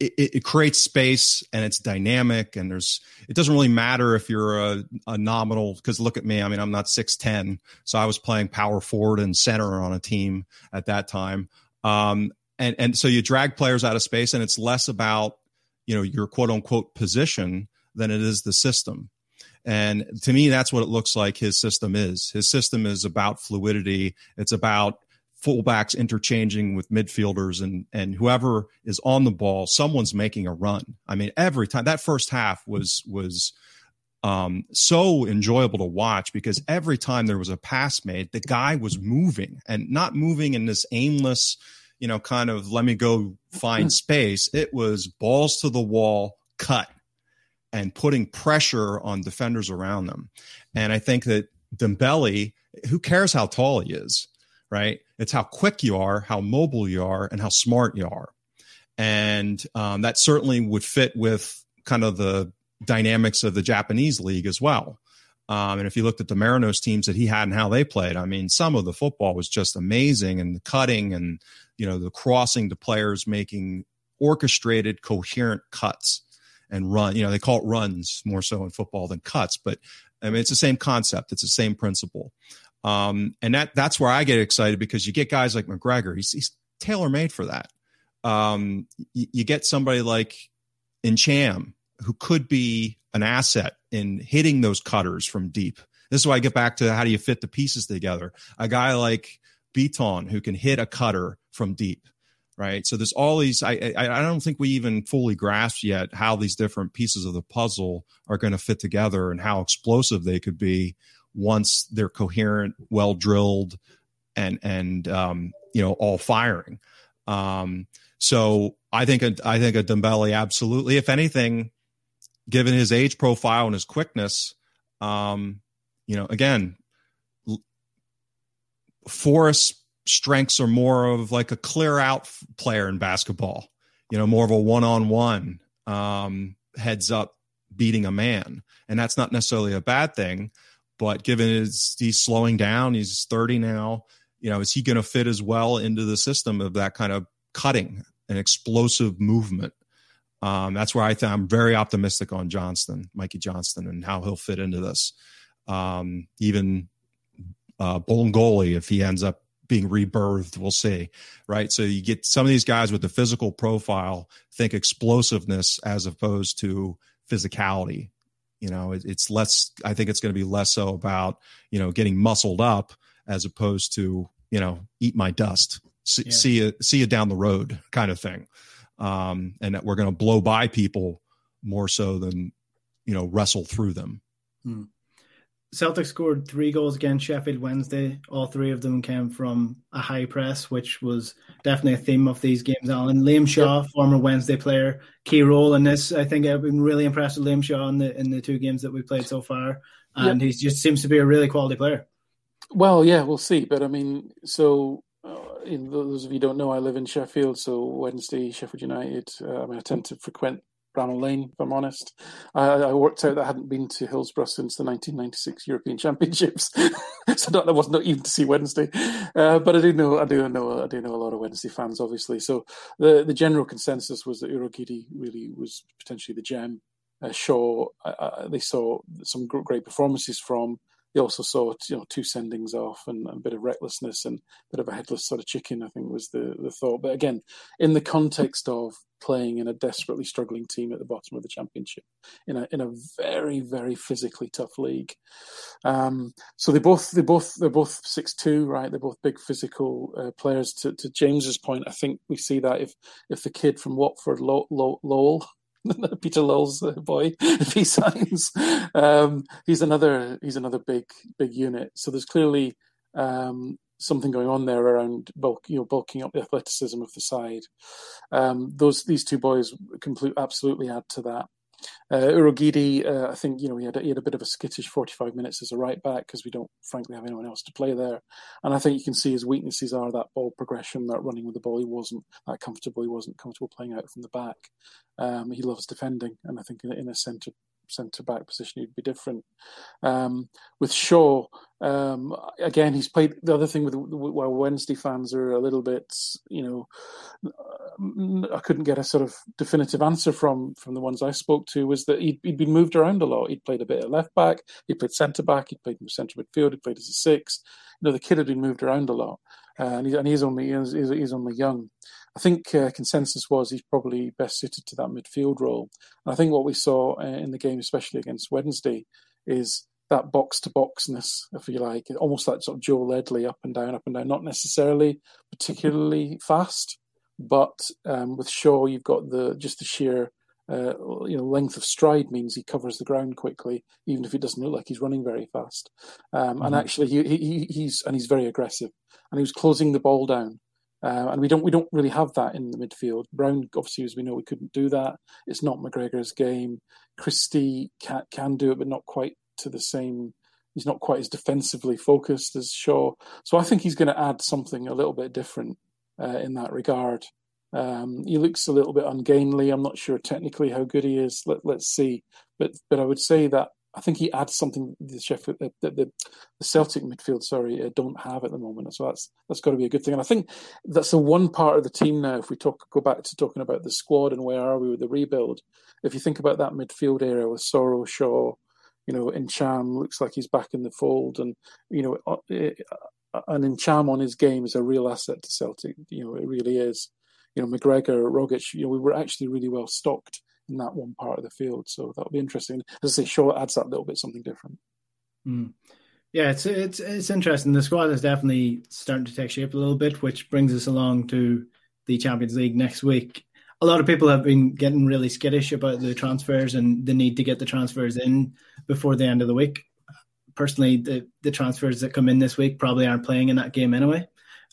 it, it, creates space and it's dynamic and there's it doesn't really matter if you're a, a nominal because look at me i mean i'm not 610 so i was playing power forward and center on a team at that time um, and and so you drag players out of space and it's less about you know your quote unquote position than it is the system and to me, that's what it looks like his system is. His system is about fluidity. It's about fullbacks interchanging with midfielders and and whoever is on the ball, someone's making a run. I mean, every time that first half was was um, so enjoyable to watch because every time there was a pass made, the guy was moving and not moving in this aimless, you know, kind of let me go find space. It was balls to the wall, cut and putting pressure on defenders around them. And I think that Dembele, who cares how tall he is, right? It's how quick you are, how mobile you are, and how smart you are. And um, that certainly would fit with kind of the dynamics of the Japanese league as well. Um, and if you looked at the Marinos teams that he had and how they played, I mean, some of the football was just amazing and the cutting and, you know, the crossing to players making orchestrated, coherent cuts and run. You know, they call it runs more so in football than cuts, but I mean, it's the same concept. It's the same principle. Um, and that that's where I get excited because you get guys like McGregor. He's, he's tailor made for that. Um, you, you, get somebody like Ntcham who could be an asset in hitting those cutters from deep. This is why I get back to how do you fit the pieces together. A guy like Bitton, who can hit a cutter from deep right? So there's all these. I, I, I don't think we even fully grasp yet how these different pieces of the puzzle are going to fit together and how explosive they could be once they're coherent, well drilled, and and um, you know all firing. Um, so I think a, I think a Dembele absolutely. If anything, given his age profile and his quickness, um, you know, again, Forrest strengths are more of like a clear out player in basketball, you know, more of a one on one heads up beating a man. And that's not necessarily a bad thing. But given his, he's slowing down, he's 30 now, you know, is he going to fit as well into the system of that kind of cutting and explosive movement? Um, that's where I think I'm very optimistic on Johnston, Mikey Johnston, and how he'll fit into this. Um, even uh, Bolingoli, if he ends up being rebirthed. We'll see, right? So you get some of these guys with the physical profile think explosiveness as opposed to physicality. You know, it, it's less. I think it's going to be less so about you know getting muscled up as opposed to you know eat my dust, see, yeah. see you see you down the road kind of thing, um, and that we're going to blow by people more so than you know wrestle through them. Hmm. Celtic scored three goals against Sheffield Wednesday. All three of them came from a high press, which was definitely a theme of these games. Alan Liam Shaw, yep. former Wednesday player, key role in this. I think I've been really impressed with Liam Shaw in the in the two games that we played so far, and yep. he just seems to be a really quality player. Well, yeah, we'll see. But I mean, so uh, in those of you don't know, I live in Sheffield, so Wednesday, Sheffield United. Uh, I mean, I tend to frequent Bramall Lane, if I'm honest. I, I, worked out that I hadn't been to Hillsborough since the 1996 European Championships, so that was not even to see Wednesday. Uh, but I do know, I do know, I do know a lot of Wednesday fans, obviously. So the the general consensus was that Urhoghide really was potentially the gem. Uh, Shaw, uh, uh they saw some great performances from. They also saw you know two sendings off and, and, a bit of recklessness and a bit of a headless sort of chicken. I think was the the thought. But again, in the context of playing in a desperately struggling team at the bottom of the championship in a in a very very physically tough league. Um, so they both they both they're both six two right. They're both big physical uh, players. To, to James's point, I think we see that if if the kid from Watford Lowell Peter Lowell's boy, if he signs, um, he's another he's another big big unit. So there's clearly um, something going on there around bulk, you know, bulking up the athleticism of the side. Um, those these two boys complete, absolutely add to that. Uh, Urhoghide, uh, I think you know he had, he had a bit of a skittish 45 minutes as a right back because we don't frankly have anyone else to play there, and I think you can see his weaknesses are that ball progression, that running with the ball. He wasn't that comfortable. He wasn't comfortable playing out from the back. Um, he loves defending, and I think in, in a centre centre back position he'd be different. Um, with Shaw, um, again, he's played the other thing with while Wednesday fans are a little bit, you know, I couldn't get a sort of definitive answer from from the ones I spoke to was that he'd, he'd been moved around a lot. He'd played a bit at left back, he played centre back, he played centre midfield, he played as a six. You know, the kid had been moved around a lot, uh, and, he's, and he's only he's, he's only young. I think uh, consensus was he's probably best suited to that midfield role. And I think what we saw uh, in the game, especially against Wednesday, is that box to boxness, if you like, almost like sort of Joe Ledley up and down, up and down. Not necessarily particularly fast, but um, with Shaw, you've got the just the sheer uh, you know length of stride means he covers the ground quickly, even if it doesn't look like he's running very fast. Um, mm-hmm. And actually, he, he, he's and he's very aggressive, and he was closing the ball down. Uh, and we don't we don't really have that in the midfield. Brown, obviously, as we know, we couldn't do that. It's not McGregor's game. Christie can can do it, but not quite to the same. He's not quite as defensively focused as Shaw. So I think he's going to add something a little bit different uh, in that regard. Um, he looks a little bit ungainly. I'm not sure technically how good he is. Let, us see. But but I would say that I think he adds something the Sheffield, the, the, the Celtic midfield, sorry, uh, don't have at the moment. So that's that's got to be a good thing. And I think that's the one part of the team now. If we talk, go back to talking about the squad and where are we with the rebuild. If you think about that midfield area with Soro, Shaw, you know, Ntcham looks like he's back in the fold, and you know, uh, uh, and Ntcham on his game is a real asset to Celtic. You know, it really is. You know, McGregor, Rogic. You know, we were actually really well stocked in that one part of the field. So that'll be interesting. As I say, Shaw adds that little bit something different. Mm. Yeah, it's it's it's interesting. The squad is definitely starting to take shape a little bit, which brings us along to the Champions League next week. A lot of people have been getting really skittish about the transfers and the need to get the transfers in before the end of the week. Personally, the the transfers that come in this week probably aren't playing in that game anyway.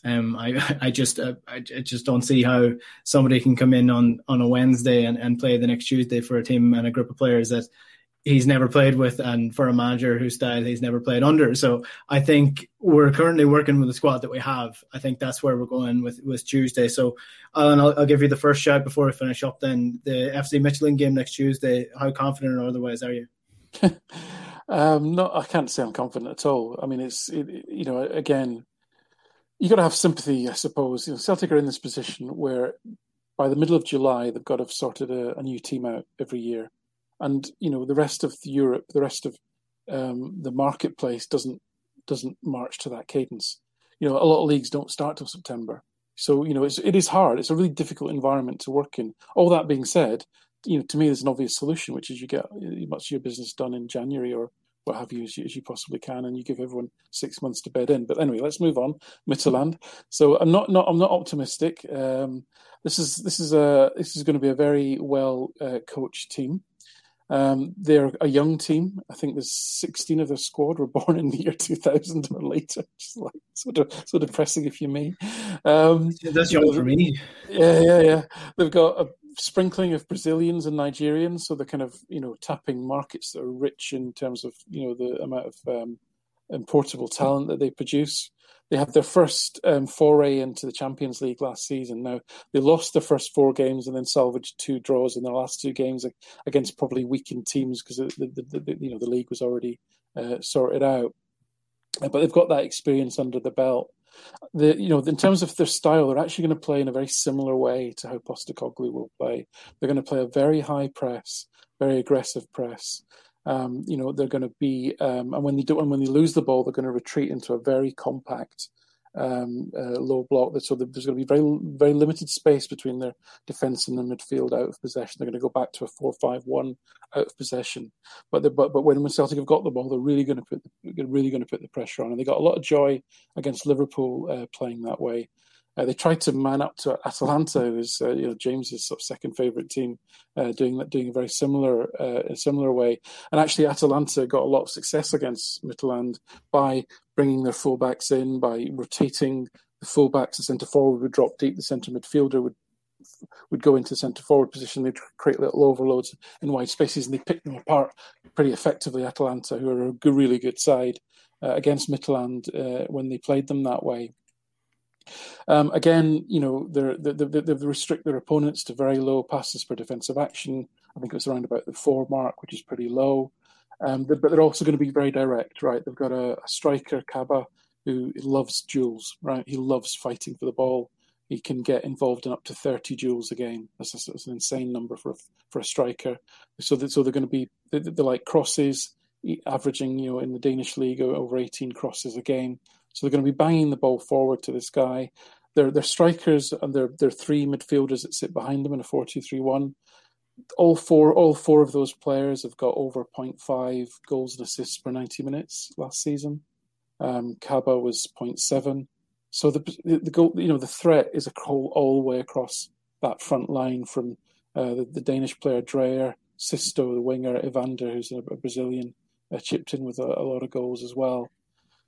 Um, I I just uh, I, just don't see how somebody can come in on on a Wednesday and, and play the next Tuesday for a team and a group of players that he's never played with and for a manager whose style he's never played under. So I think we're currently working with the squad that we have. I think that's where we're going with, with Tuesday. So Alan, I'll, I'll give you the first shout before we finish up then. The FC Midtjylland game next Tuesday, how confident or otherwise are you? um, no, I can't say I'm confident at all. I mean, it's, it, you know, again, you got to have sympathy, I suppose. You know, Celtic are in this position where by the middle of July, they've got to have sorted a, a new team out every year and you know the rest of Europe, the rest of um, the marketplace doesn't doesn't march to that cadence. You know, a lot of leagues don't start till September, so you know it's it is hard. It's a really difficult environment to work in. All that being said, you know, to me, there's an obvious solution, which is you get much of your business done in January or what have you as, you as, you possibly can, and you give everyone six months to bed in. But anyway, let's move on. Midtjylland. So I'm not, not I'm not optimistic. Um, this is this is a this is going to be a very well uh, coached team. Um, they're a young team. I think there's 16 of their squad were born in the year 2000 or later. Just like sort of so depressing, if you may. Um, That's young for me. Yeah, yeah, yeah. They've got a sprinkling of Brazilians and Nigerians, so they're kind of you know tapping markets that are rich in terms of you know the amount of um, importable talent that they produce. They had their first um, foray into the Champions League last season. Now they lost their first four games and then salvaged two draws in their last two games against probably weakened teams because the, the, the, you know the league was already uh, sorted out. But they've got that experience under the belt. The, you know, in terms of their style, they're actually going to play in a very similar way to how Postecoglou will play. They're going to play a very high press, very aggressive press. Um, you know, they're going to be, um, and when they do, and when they lose the ball, they're going to retreat into a very compact, um, uh, low block. So there's going to be very, very limited space between their defence and the midfield out of possession. They're going to go back to a four-five-one out of possession. But but but when Celtic have got the ball, they're really going to put the, really going to put the pressure on, and they got a lot of joy against Liverpool uh, playing that way. Uh, they tried to man up to Atalanta, who's uh, you know James's sort of second favourite team, uh, doing that, doing a very similar uh, a similar way. And actually, Atalanta got a lot of success against Midtjylland by bringing their fullbacks in, by rotating the fullbacks. The centre forward would drop deep, the centre midfielder would would go into centre forward position. They'd create little overloads in wide spaces, and they picked them apart pretty effectively. Atalanta, who are a really good side uh, against Midtjylland uh, when they played them that way. Um, again, you know, they they they restrict their opponents to very low passes per defensive action. I think it was around about the four mark, which is pretty low. Um, but they're also going to be very direct, right? They've got a, a striker, Kaba, who loves duels, right? He loves fighting for the ball. He can get involved in up to 30 duels a game. That's, a, that's an insane number for a, for a striker. So, that, so they're going to be they're, they're like crosses, averaging you know in the Danish league over 18 crosses a game. So they're going to be banging the ball forward to this guy. They're, they're strikers and they're, they're three midfielders that sit behind them in a 4 2 3 1. All four, all four of those players have got over 0.5 goals and assists per 90 minutes last season. Um, Kaba was 0.7. So the, the, the goal, you know, the threat is a all, all the way across that front line from uh, the, the, Danish player Dreyer, Sisto, the winger, Evander, who's a, a Brazilian, uh, chipped in with a, a, lot of goals as well.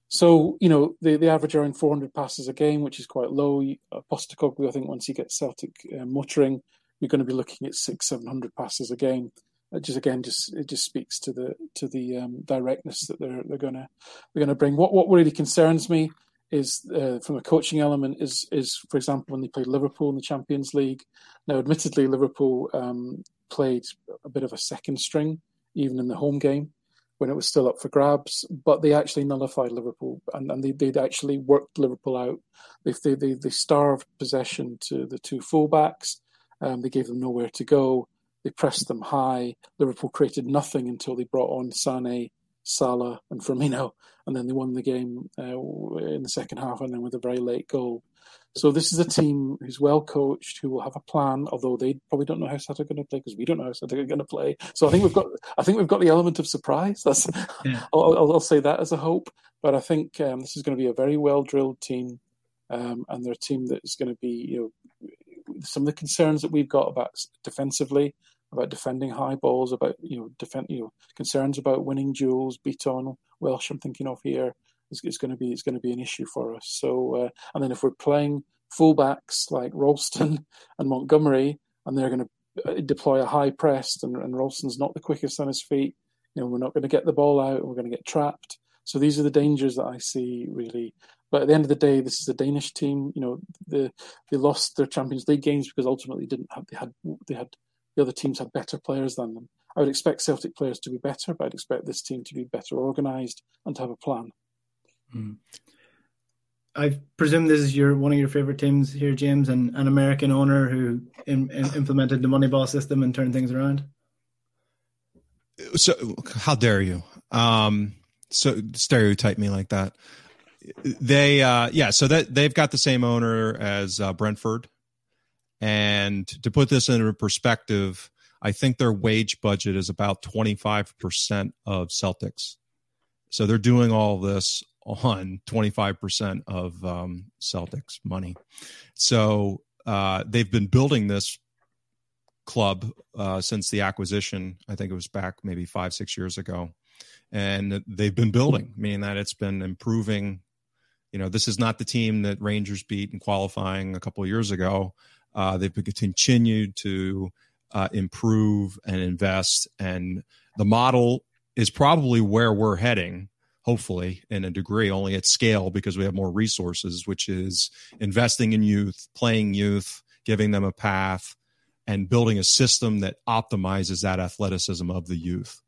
So, you know, they, they average around 400 passes a game, which is quite low. Uh, Postecoglou, I think once you get Celtic uh, muttering, you're going to be looking at six, 700 passes a game. It just again, just it just speaks to the to the um, directness that they're they're going to they're going to bring. What what really concerns me is uh, from a coaching element is is for example when they played Liverpool in the Champions League. Now, admittedly, Liverpool um, played a bit of a second string even in the home game when it was still up for grabs, but they actually nullified Liverpool and, and they, they'd actually worked Liverpool out. They, they, they starved possession to the two fullbacks. Um, they gave them nowhere to go. They pressed them high. Liverpool created nothing until they brought on Mané Salah and Firmino, and then they won the game uh, in the second half, and then with a very late goal. So this is a team who's well coached, who will have a plan. Although they probably don't know how Celtic are going to play because we don't know how Celtic are going to play. So I think we've got, I think we've got the element of surprise. That's, yeah. I'll, I'll, I'll, say that as a hope. But I think um, this is going to be a very well drilled team, um, and they're a team that is going to be, you know, some of the concerns that we've got about defensively, about defending high balls, about you know defend, you know, concerns about winning duels. Bitton Welsh, I'm thinking of here is, is going to be is going to be an issue for us. So, uh, and then if we're playing fullbacks like Ralston and Montgomery, and they're going to uh, deploy a high press, and, and Ralston's not the quickest on his feet, you know, we're not going to get the ball out, we're going to get trapped. So these are the dangers that I see really. But at the end of the day, this is a Danish team. You know, the, they lost their Champions League games because ultimately didn't have they had they had the other teams had better players than them. I would expect Celtic players to be better, but I'd expect this team to be better organised and to have a plan. Mm. I presume this is your one of your favorite teams here, James, and an American owner who in, in implemented the Moneyball system and turned things around. So, how dare you? Um, so stereotype me like that. They, uh, yeah, so that they've got the same owner as uh, Brentford, and to put this into perspective, I think their wage budget is about twenty five percent of Celtics. So they're doing all this on 25% of um, Celtics money. So uh, they've been building this club uh, since the acquisition. I think it was back maybe five, six years ago. And they've been building, meaning that it's been improving. You know, this is not the team that Rangers beat in qualifying a couple of years ago. Uh, they've continued to uh, improve and invest. And the model is probably where we're heading hopefully in a degree only at scale because we have more resources which is investing in youth playing youth giving them a path and building a system that optimizes that athleticism of the youth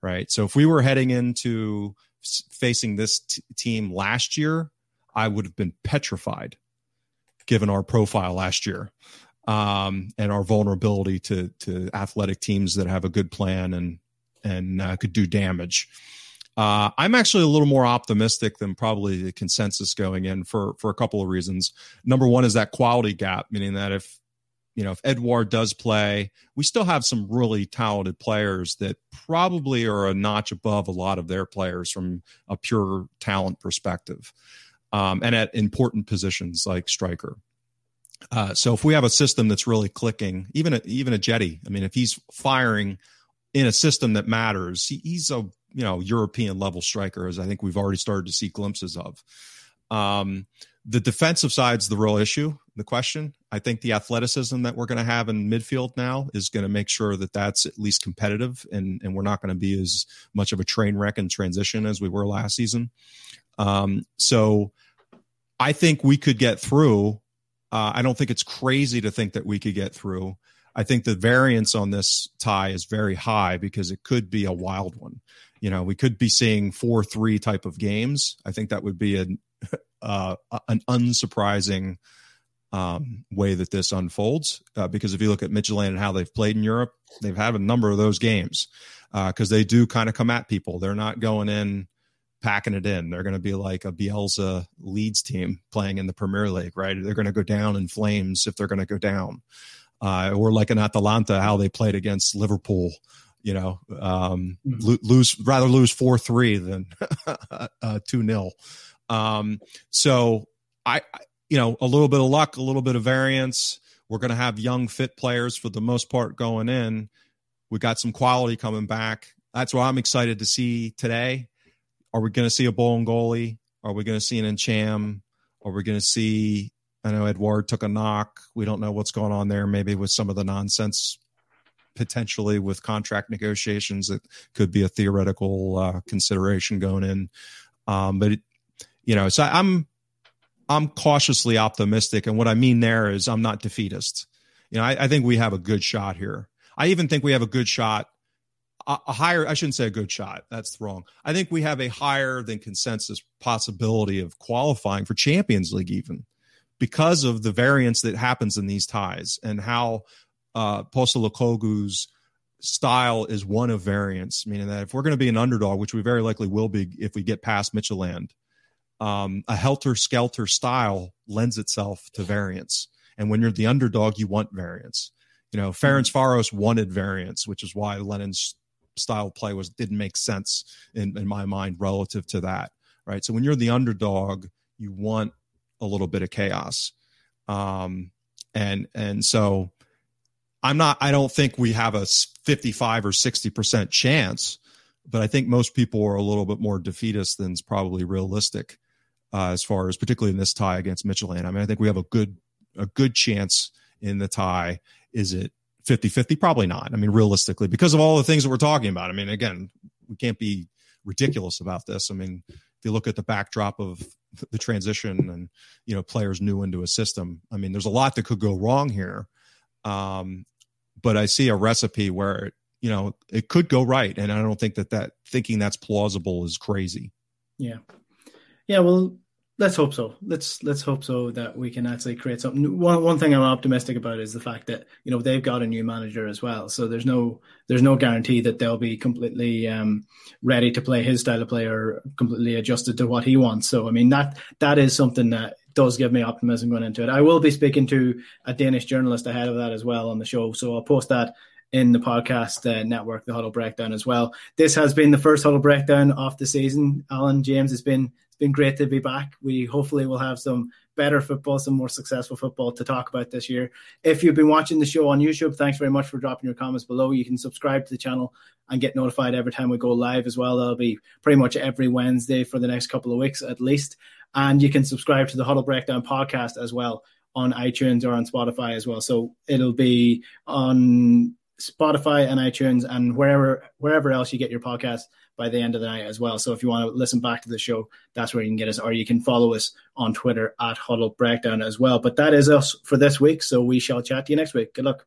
right so if we were heading into facing this t- team last year i would have been petrified given our profile last year um, and our vulnerability to to athletic teams that have a good plan and and uh, could do damage uh, I'm actually a little more optimistic than probably the consensus going in for for a couple of reasons. Number one is that quality gap, meaning that if you know if Edouard does play, we still have some really talented players that probably are a notch above a lot of their players from a pure talent perspective, um, and at important positions like striker. Uh, so if we have a system that's really clicking, even a, even Ajeti, I mean, if he's firing in a system that matters, he, he's a you know European level striker, as I think we've already started to see glimpses of. Um, the defensive side's the real issue. The question, I think, the athleticism that we're going to have in midfield now is going to make sure that that's at least competitive, and and we're not going to be as much of a train wreck in transition as we were last season. Um, so, I think we could get through. Uh, I don't think it's crazy to think that we could get through. I think the variance on this tie is very high because it could be a wild one you know, we could be seeing four three type of games. I think that would be an uh, an unsurprising um, way that this unfolds. Uh, because if you look at Midtjylland and how they've played in Europe, they've had a number of those games because uh, they do kind of come at people. They're not going in packing it in. They're going to be like a Bielsa Leeds team playing in the Premier League, right? They're going to go down in flames if they're going to go down. Uh, or like an Atalanta, how they played against Liverpool you know, um, mm-hmm. lose rather lose four three than uh, two nil. Um, so I, you know, a little bit of luck, a little bit of variance. We're going to have young, fit players for the most part going in. We got some quality coming back. That's what I'm excited to see today. Are we going to see a Bolingoli? Are we going to see an Ntcham? Are we going to see? I know Edouard took a knock. We don't know what's going on there. Maybe with some of the nonsense potentially with contract negotiations that could be a theoretical uh, consideration going in. Um, but it, you know, so I'm I'm cautiously optimistic, and what I mean there is I'm not defeatist. You know, I, I think we have a good shot here. I even think we have a good shot, a, higher. I shouldn't say a good shot. That's wrong. I think we have a higher than consensus possibility of qualifying for Champions League, even because of the variance that happens in these ties and how uh, Postecoglou's style is one of variance, meaning that if we're going to be an underdog, which we very likely will be if we get past Midtjylland, um, a helter skelter style lends itself to variance. And when you're the underdog, you want variance. You know, Ferencvaros wanted variance, which is why Lennon's style play was didn't make sense in, in my mind relative to that. Right. So when you're the underdog, you want a little bit of chaos. Um, and and so I'm not I don't think we have a 55 or 60% chance, but I think most people are a little bit more defeatist than is probably realistic uh, as far as particularly in this tie against Midtjylland. I mean, I think we have a good a good chance in the tie. Is it 50-50? Probably not. I mean, realistically, because of all the things that we're talking about. I mean, again, we can't be ridiculous about this. I mean, if you look at the backdrop of the transition and you know players new into a system, I mean, there's a lot that could go wrong here. Um, but I see a recipe where you know it could go right, and I don't think that that thinking that's plausible is crazy. Yeah, yeah. Well, let's hope so. Let's let's hope so that we can actually create something. One one thing I'm optimistic about is the fact that you know they've got a new manager as well. So there's no there's no guarantee that they'll be completely um, ready to play his style of play or completely adjusted to what he wants. So I mean that that is something that does give me optimism going into it. I will be speaking to a Danish journalist ahead of that as well on the show. So I'll post that in the podcast uh, network, the Huddle Breakdown as well. This has been the first Huddle Breakdown of the season. Alan James, it's been been great to be back. We hopefully will have some better football, some more successful football to talk about this year. If you've been watching the show on YouTube, thanks very much for dropping your comments below. You can subscribe to the channel and get notified every time we go live as well. That'll be pretty much every Wednesday for the next couple of weeks at least. And you can subscribe to the Huddle Breakdown podcast as well on iTunes or on Spotify as well. So it'll be on Spotify and iTunes and wherever wherever else you get your podcast by the end of the night as well. So if you want to listen back to the show, that's where you can get us, or you can follow us on Twitter at Huddle Breakdown as well. But that is us for this week. So we shall chat to you next week. Good luck.